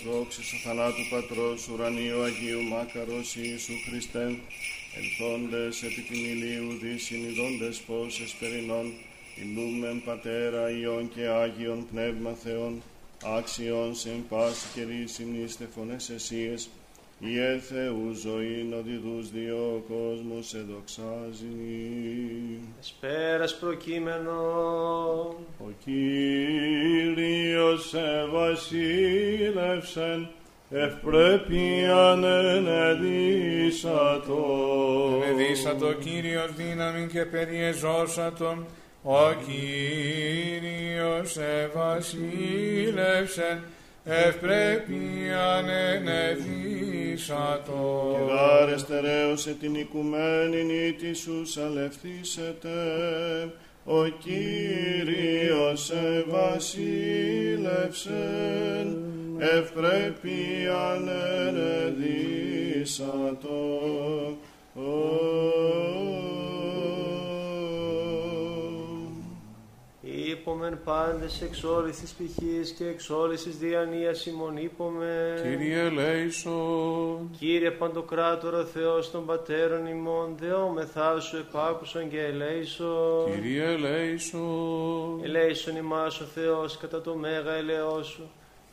δόξης ο θανάτου Πατρός ουρανίου Αγίου Μάκαρος Ιησού Χριστέ, ελθόντες επί την ηλίου δι συνειδώντες πως εσπερινών, ημνούμεν Πατέρα Υιόν και Άγιον Πνεύμα Θεόν, άξιον σε πάση καιρής συμνήστε φωνές εσίες, Ιε Θεού ζωήν οδηδούς δύο κόσμους σε δοξάζει. Εσπέρας προκείμενο. Ο Κύριος ευασίλευσεν, ευπρέπειαν ενεδίσατο. Ενεδίσατο Κύριος δύναμη και περιεζώσατον, ο Κύριος ευασίλευσεν, ευπρέπειαν ενεδίσατο. Και γάρε στερέωσε την οικουμένη τη σου αλευθήσετε. Ο Κύριος ευασίλευσεν, ευπρέπειαν ενεδίσατο. υπομεν πάντες εξ όλης της πηχής και εξ όλης της διανοίας ημών υπομεν. Κύριε ελέησον, Κύριε Παντοκράτορο Θεός των Πατέρων ημών, δεόμεθά σου επάκουσον και ελέησον. Κύριε ελέησον, Ελέησον ημάς ο Θεός κατά το μέγα ελαιό σου,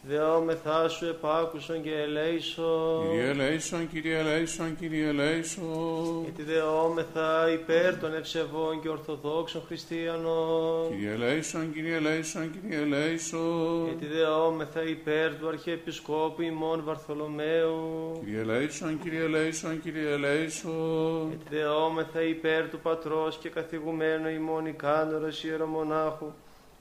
δεόμεθά σου επάκουσον και ελέησον. Κύριε ελέησον, Κύριε ελέησον, Κύριε ελέησον, Γιατί δεόμεθα υπέρ των ευσεβών και ορθοδόξων χριστιανών. Κύριε ελέησον, Κύριε ελέησον, Κύριε ελέησον, Γιατί δεόμεθα υπέρ του Αρχιεπισκόπου ημών Βαρθολομαίου. Κύριε ελέησον, Κύριε ελέησον, Κύριε ελέησον, Γιατί δεόμεθα υπέρ του πατρός και καθηγουμένου ημών Ικάνωρος ιερομονάχου,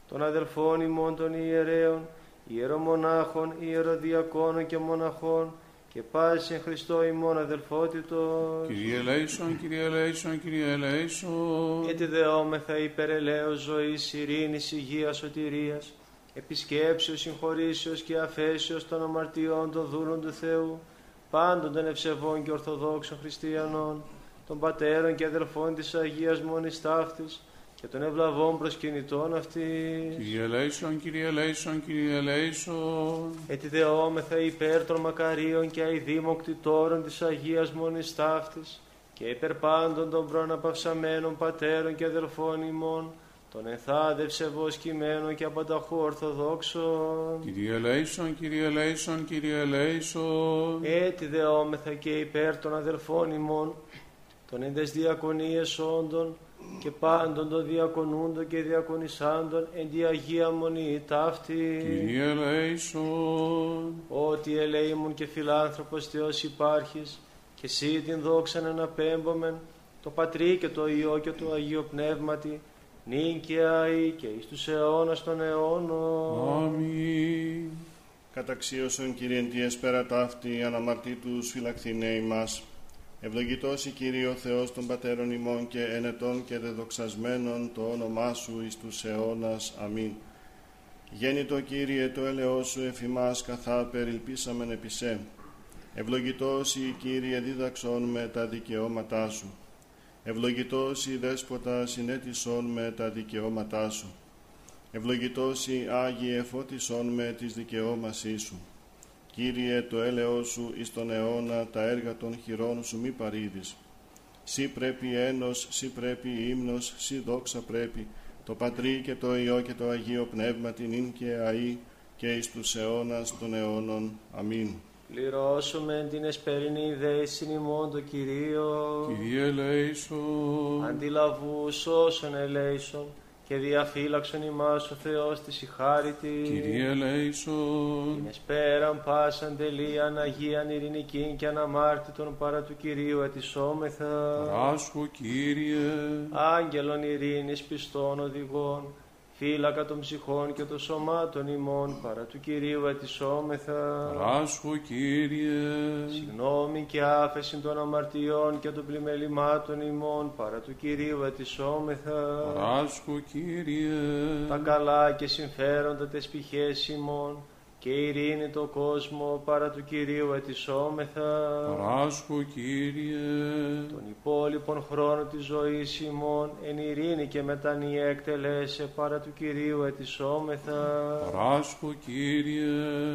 των αδελφών ημών των ιερέων, ιερομονάχων, ιεροδιακόνων και μοναχών, και πάσης εν Χριστώ ημών αδελφότητος. Κύριε ελέησον, Κύριε ελέησον, Κύριε ελέησον, Γιατί δεόμεθα υπέρ ελέος ζωής, ειρήνης, υγείας, σωτηρίας, επισκέψεως, συγχωρήσεως και αφέσεως των αμαρτιών των δούλων του Θεού, πάντων των ευσεβών και ορθοδόξων χριστιανών, των πατέρων και αδελφών της Αγίας Μόνης Ταύτης και των ευλαβών προσκυνητών αυτής. Κύριε ελέησον, Κύριε ελέησον, Κύριε ελέησον, Έτσι δεόμεθα υπέρ των μακαρίων και αηδήμων κτητόρων της Αγίας Μόνης Ταύτης και υπέρ πάντων των προαναπαυσαμένων πατέρων και αδελφών ημών, των ενθάδευσε βοσκημένων και απανταχού ορθοδόξων. Κύριε ελέησον, Κύριε ελέησον, Κύριε ελέησον, Έτσι δεόμεθα και υπέρ των αδελφών ημών, των εντες διακονίες όντων και πάντων των διακονούντων και διακονισάντων εν τη Αγία Μονή ταύτη. Κύριε ελέησον, Ότι ελεήμουν και φιλάνθρωπος Θεός υπάρχεις και εσύ την δόξαν αναπέμπομεν το Πατρί και το Υιό και το Αγίο Πνεύματι νυν και αεί και εις τους αιώνας των αιώνων. Αμήν. Καταξίωσον Κύριε εν τη εσπέρα ταύτη αναμαρτήτους φυλακθήνε ημάς. Ευλογητός η Κύριε ο Θεός των Πατέρων ημών και ενετών και δεδοξασμένων το όνομά Σου εις τους αιώνας. Αμήν. Γέννητο Κύριε το έλεό Σου εφημάς καθά περιλπίσαμεν επισέ. Ευλογητός η Κύριε δίδαξον με τα δικαιώματά Σου. Ευλογητός η Δέσποτα συνέτησον με τα δικαιώματά Σου. Ευλογητός η Άγιε φώτισον με τις δικαιώμασή Σου. Κύριε το έλεό Σου εις τον αιώνα τα έργα των χειρών Σου μη παρήδεις. Σύ πρέπει ένος, σύ πρέπει ύμνος, σύ δόξα πρέπει, το Πατρί και το Υιό και το Αγίο Πνεύμα την ίν και αΐ και εις τους αιώνας των αιώνων. Αμήν. Πληρώσουμε την εσπερινή δέησιν ημών το Κυρίο. Κύριε ελέησον, Αντιλαβούς όσων ελέησον και διαφύλαξον ημάς ο Θεός της η χάρη της. Κύριε ελέησον, Την εσπέραν πάσαν τελείαν Αγίαν ειρηνικήν και αναμάρτητον παρά του Κυρίου ετισόμεθα. Ράσχο Κύριε, Άγγελων ειρήνης πιστών οδηγών, φύλακα των ψυχών και των σωμάτων ημών παρά του Κυρίου ετισόμεθα. Ράσχο Κύριε, Συγνώμη και άφεση των αμαρτιών και των πλημελημάτων ημών παρά του Κυρίου ετισόμεθα. Ράσχο Κύριε, Τα καλά και συμφέροντα τες πηχές ημών και ειρήνη το κόσμο παρά του Κυρίου ετισόμεθα. Ράσχο Κύριε, Τον υπόλοιπον χρόνο της ζωής ημών εν ειρήνη και μετανία εκτελέσε παρά του Κυρίου ετισόμεθα. Ράσχο Κύριε,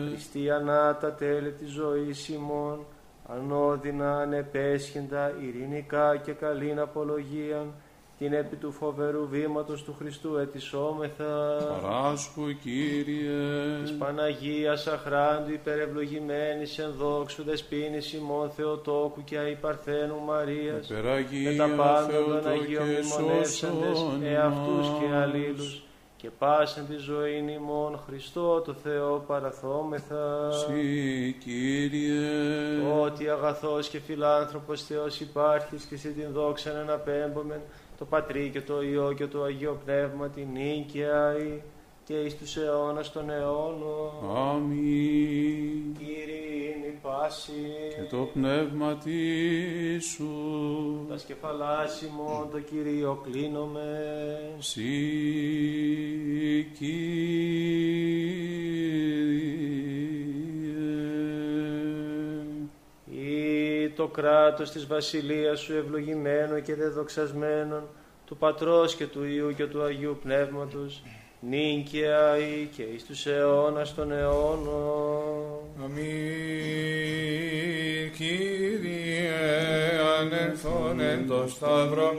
Χριστιανά τα τέλη της ζωής ημών, ανώδυνα, ανεπέσχυντα, ειρηνικά και καλήν απολογίαν, την επί του φοβερού βήματος του Χριστού ετισόμεθα. Ράσχο Κύριε, Της Παναγίας αχράντου υπερευλογημένης εν δόξου δεσπίνης ημών Θεοτόκου και αϊπαρθένου Μαρίας, με Περαγία τα πάντα των Θεοτόκε Αγίων μνημονεύσαντες σώσον εαυτούς και ημάς. αλλήλους, και πάσεν τη ζωή ημών Χριστό το Θεό παραθόμεθα. Συ Κύριε, Ότι αγαθός και φιλάνθρωπος Θεός υπάρχεις και σε την δόξα να αναπέμπομεν το Πατρί και το Υιό και το Αγίο Πνεύμα την νίκαια και εις τους αιώνας των αιώνων. Αμήν. Κύριε είναι πάση Και το πνεύμα της σου, τα σκεφαλάς ημών το Κυρίο κλείνομαι. Συ Κύριε. Ή το κράτος της βασιλείας σου ευλογημένο και δεδοξασμένον του Πατρός και του Υιού και του Αγίου Πνεύματος νίκαια ή και εις τους αιώνας των αιώνων. Αμήν, Κύριε, ανερθόν εν το σταυρό,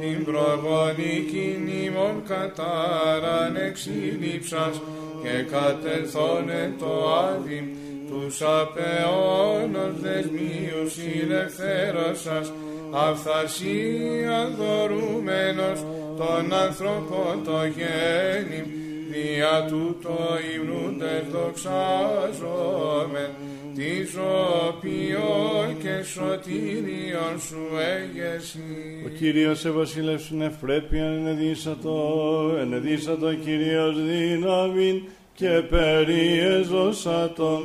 την προγονική νήμων κατάραν εξήλυψας και κατελθόν εν το άδειμ, τους απεώνων δεσμίους ηλευθέρωσας, αυθαρσία δωρούμενος των ανθρώπων το γέννη, δια τούτο υμνούντες δοξάζομεν, τη ζωπιό και σωτήριον σου έγεση. Ο Κύριος ευασίλευσον ευπρέπειαν ενεδίσατο, ενεδίσατο Κύριος δύναμην και περιεζωσατον,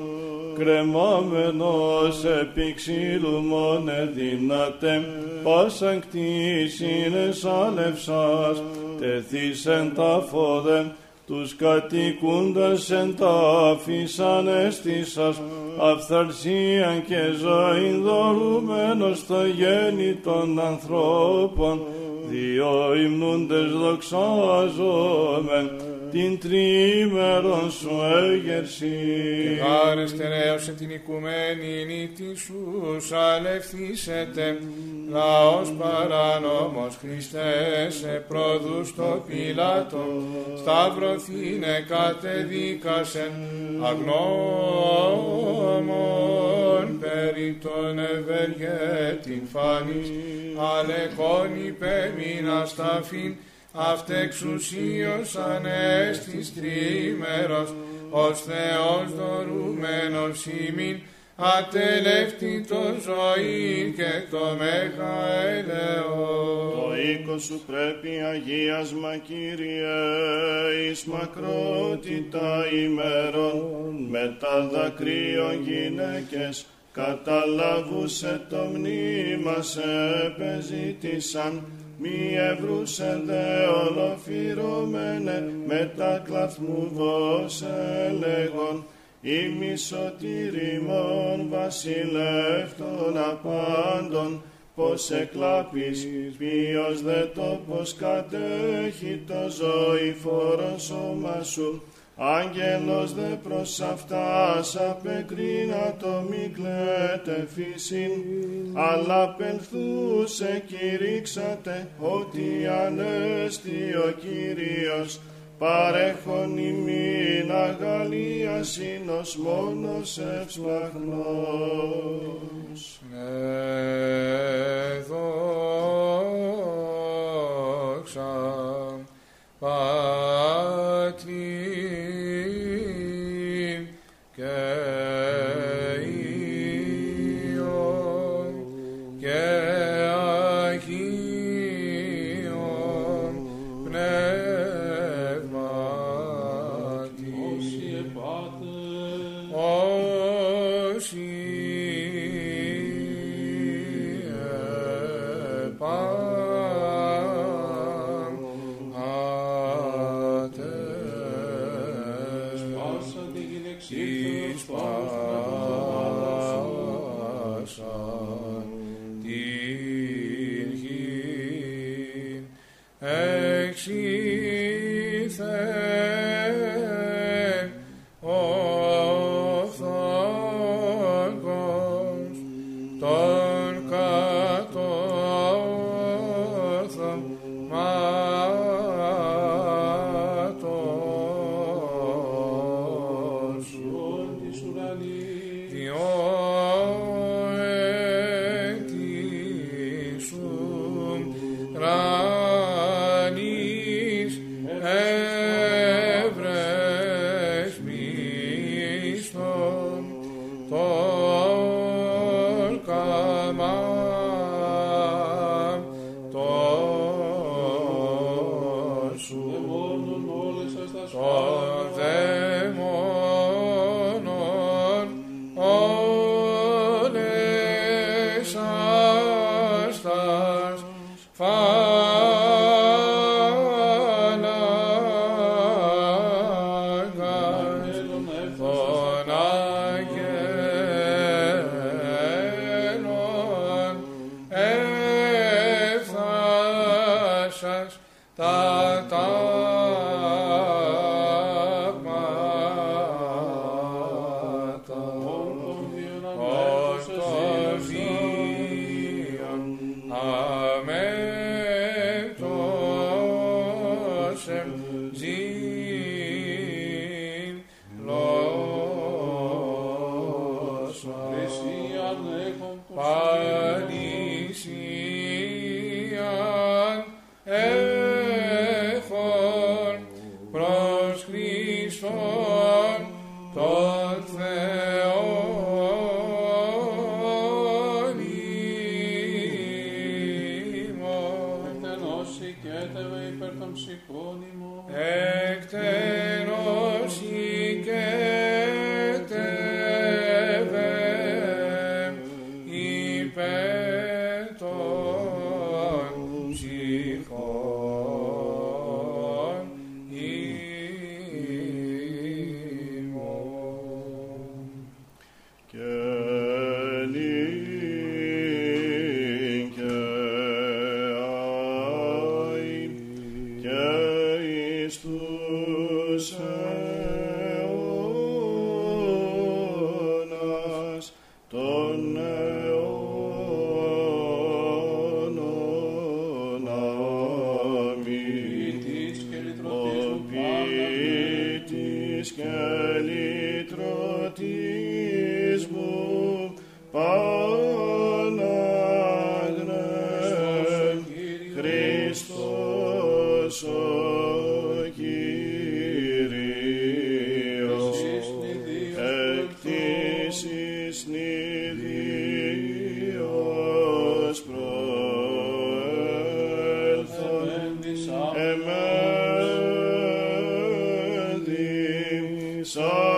κρεμάμενος επί ξύλου μόνε δυνατέ, πάσαν κτήσιν εσάλευσας, τεθείς εν τα φόδε, τους κατοικούντας εν τα φύσαν αίσθησας, αυθαρσίαν και ζωήν δωρούμενος στο γέννη των ανθρώπων, δύο υμνούντες δοξάζομεν, την τρίμερον σου έγερση. Χάρε στερέωσε την οικουμένη νύτη σου, σαλευθήσετε, λαός παράνομος Χριστέ, σε πρόδους το πιλάτο, σταυρωθήνε κατεδίκασεν, αγνώμων περί τον ευεργέτην φάνης, αλεκόν υπέμεινα σταφήν, αυτεξουσίως ανέστης τρίμερος, ως Θεός δωρούμενος ημίν, ατελεύτη το ζωή και το μέγα ελαιό. Το οίκο σου πρέπει αγίασμα Κύριε, εις μακρότητα ημερών, με τα δακρύων γυναίκες, καταλάβουσε το μνήμα σε επεζήτησαν, μη ευρούσε δε ολοφυρωμένε, με τα κλαθμού δώσε λέγον, ημι σωτηριμών βασιλεύτων απάντων, πως εκλάπεις, ποιος δε τόπος κατέχει το ζωή φόρον σώμα σου, Άγγελος δε προς αυτάς απεκρίνα το μη κλαίτε φύσιν, αλλά πενθούσε κηρύξατε ότι ανέστη ο Κύριος, παρέχον ημίν αγαλίασιν μόνος ευσπαχνός. Ναι, έφθασας τα So.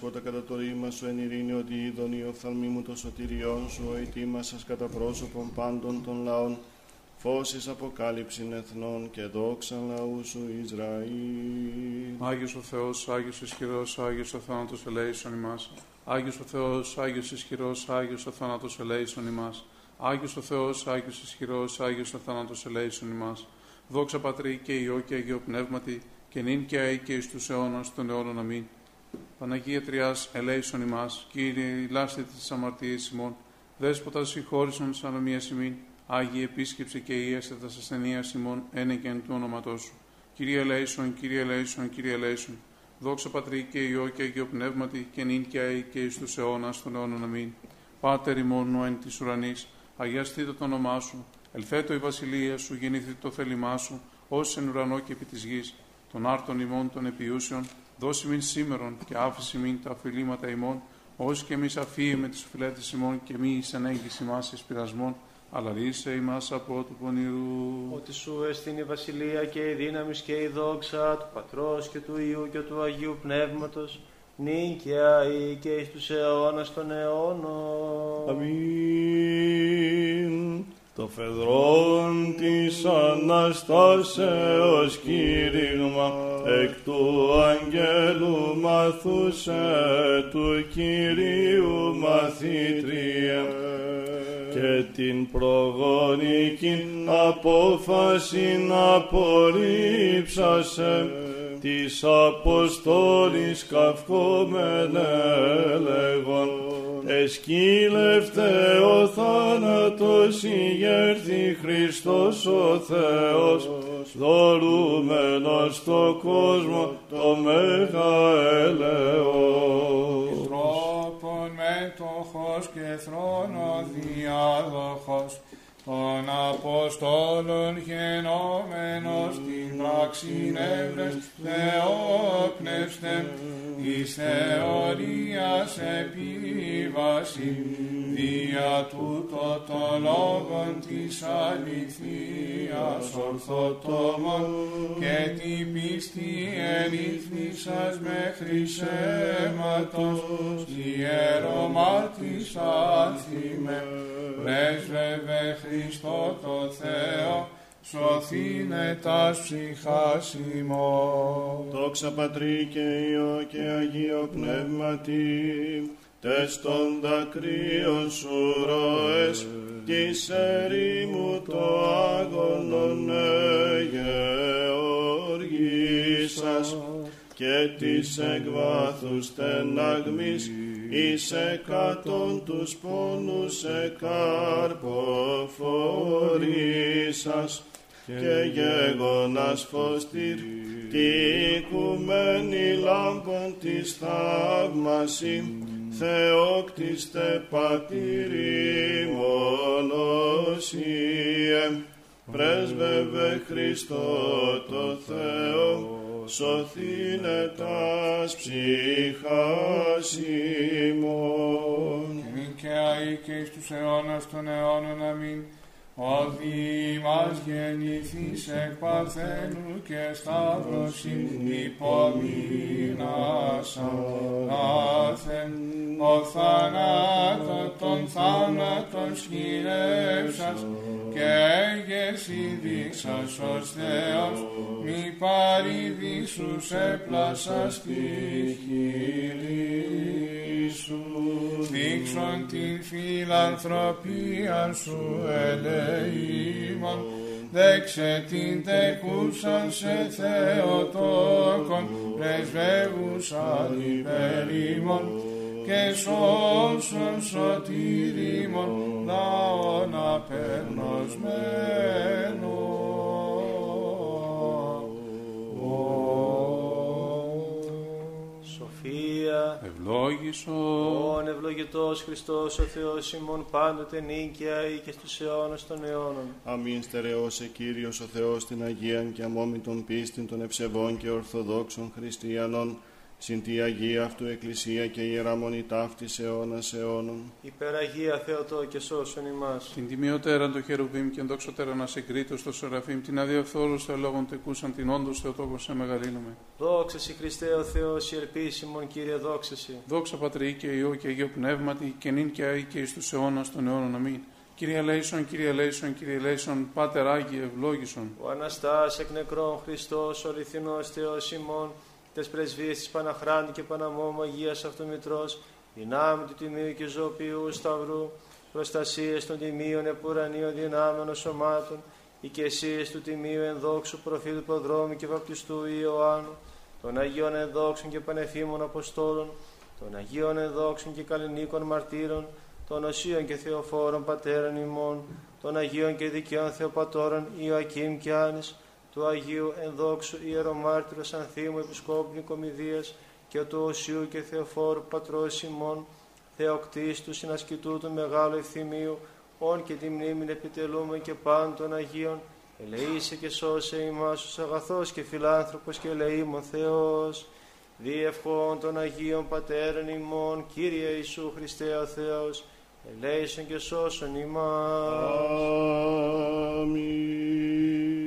Δέσποτα κατά το ρήμα σου εν ειρήνη ότι είδον η οφθαλμή μου το σωτηριών σου ο ετοίμασας κατά πρόσωπον πάντων των λαών φώσεις αποκάλυψην εθνών και δόξα λαού σου Ισραήλ. Άγιος ο Θεός, Άγιος ισχυρός, Άγιος ο θάνατος ελέησον ημάς. Άγιος ο Θεός, Άγιος ισχυρός, Άγιος ο θάνατος ελέησον ημάς. Άγιος ο Θεός, Άγιος ισχυρός, Άγιος ο θάνατος ελέησον ημάς. Δόξα Πατρί και Υιό και Αγίο Πνεύματι, και νυν και αεί και εις τους αιώνας των αιώνων αμήν. Παναγία Τριάς, ελέησον ημάς, Κύριε, λάστε τις αμαρτίες ημών, Δέσποτα συγχώρησον τις ανομίες ημίν, Άγιε επίσκεψε και ίεστε τα ασθενείας ημών, ένεκεν του όνοματός σου. Κύριε ελέησον, Κύριε ελέησον, Κύριε ελέησον. Δόξα Πατρί και Υιό και Αγίο Πνεύματι, και νυν και αεί και εις τους αιώνας των αιώνων αμήν. Πάτερ ημών ο εν της ουρανής, αγιαστείτε το όνομά σου, ελθέτω η βασιλεία σου, γεννηθείτε το θέλημά σου, ως εν ουρανό και επί της γης. Των άρτων ημών των επιούσεων, δώσει μην σήμερον και άφηση μην τα αφιλήματα ημών, ως και εμείς αφήμε τις φιλέτες ημών και μη εις ανέγγιση μας εις πειρασμών, αλλά ρίσε ημάς από του πονηρού. Ότι σου εστίν η βασιλεία και η δύναμη και η δόξα του Πατρός και του Υιού και του Αγίου Πνεύματος, νυν και αεί και εις τους αιώνας των αιώνων. Αμήν. Το φεδρόν της Αναστάσεως κήρυγμα εκ του αγγέλου μαθούσε του Κυρίου μαθήτρια. Και την προγονική απόφαση να απορρίψασε της Αποστόλης καυχόμενε λέγον εσκύλευτε ο θάνατος ηγέρθη Χριστός ο Θεός. Δωρούμενος στο κόσμο το μέγα ελαιό τρόπον μέτοχος και θρόνος διάδοχος των Αποστόλων γενόμενος την πράξην εύρες θεόπνευστε εις θεωρίας επίβαση δια τούτο το λόγον της αληθείας ορθοτόμων και την πίστη ενήθησας μέχρι σέματος ιερομάτης άθιμε. Πρέσβευε Χριστό το Θεό σωθήνε τας ψυχάς ημών. Δόξα Πατρί και Υιό και Αγίο Πνεύματι, τες των δακρύων σου ροές, της ερήμου το άγωνον εγεωργήσας, και της εκβάθους στεναγμής, εις εκατόν τους πόνους εκαρποφορήσας, και γέγονας φωστήρ, τη οικουμένη λάμπων της θαύμαση, Θεόκτιστε πατήρι μονοσίε, πρέσβευε Χριστό το Θεό, σωθήνε τας ψυχάς ημών. Μην και αεί και εις τους αιώνας των αιώνων αμήν. Ότι μας γεννηθείς εκ παρθένου και σταύρωσιν υπομείνασαν άθεν. Ο θανάτο των θάνατων σχηρεύσας και έγεση δείξας ως Θεός μη παρηδίσους έπλασας τη χείλη σου. Δείξον την φιλανθρωπία σου ελεήμων δέξε την τεκούσαν σε Θεοτόκον πρεσβεύουσαν υπερήμων και σώσον σωτήριμον λαόν απερνοσμένο. Σοφία, Ευλόγησον. όν ευλογητός Χριστός ο Θεός ημών πάντοτε νίκαια ή και στους αιώνας των αιώνων. Αμήν στερεώσε Κύριος ο Θεός την Αγίαν και αμόμητον πίστην των ευσεβών και ορθοδόξων χριστιανών, συν τη Αγία αυτού Εκκλησία και Ιερά Μονή ταύτης αιώνας αιώνων. Υπεραγία Θεοτό και σώσον ημάς. Την τιμιωτέραν το χερουβίμ και δόξωτέρα να σε κρίτω στο σεραφείμ, την αδιαφθόρου στο λόγον τεκούσαν την όντως Θεοτόκο σε μεγαλύνουμε. Δόξα σοι Χριστέ ο Θεός, η ελπίσιμον Κύριε δόξα σοι. Δόξα Πατρί και Υιό και Αγίο Πνεύματι και νυν και αεί και εις τους αιώνας των αιώνων αμήν. Κύριε Λέησον, Κύριε Λέησον, Κύριε Λέησον, Πάτερ Άγιε ευλόγησον. Ο Αναστάς εκ νεκρών Χριστός, ο αληθινός Θεός ημών, τες πρεσβείες της Παναχράντη και Παναμόμου Αγίας Αυτομητρός, δυνάμει του Τιμίου και Ζωοποιού Σταυρού, προστασίες των Τιμίων Επουρανίων δυνάμεων σωμάτων, οικεσίες του Τιμίου Ενδόξου Προφήτου Προδρόμου και Βαπτιστού Ιωάννου, των Αγίων Ενδόξων και Πανεφήμων Αποστόλων, των Αγίων Ενδόξων και Καλλινίκων Μαρτύρων, των Οσίων και Θεοφόρων Πατέρων ημών, των Αγίων και Δικαίων Θεοπατώρων Ιωακήμ και Άνης, του Αγίου Ενδόξου Ιερομάρτυρος Ανθίμου Επισκόπου Νικομιδίας και του Οσίου και Θεοφόρου Πατρός ημών, Θεοκτίστου συνασκητού του Μεγάλου Ευθυμίου, όν και τη μνήμη επιτελούμε και πάντων των Αγίων, ελεήσε και σώσε ημάς ως αγαθός και φιλάνθρωπος και ελεήμων Θεός, διευχών των Αγίων Πατέρων ημών, Κύριε Ιησού Χριστέ ο Θεός, ελέησον και σώσον ημάς. Αμήν.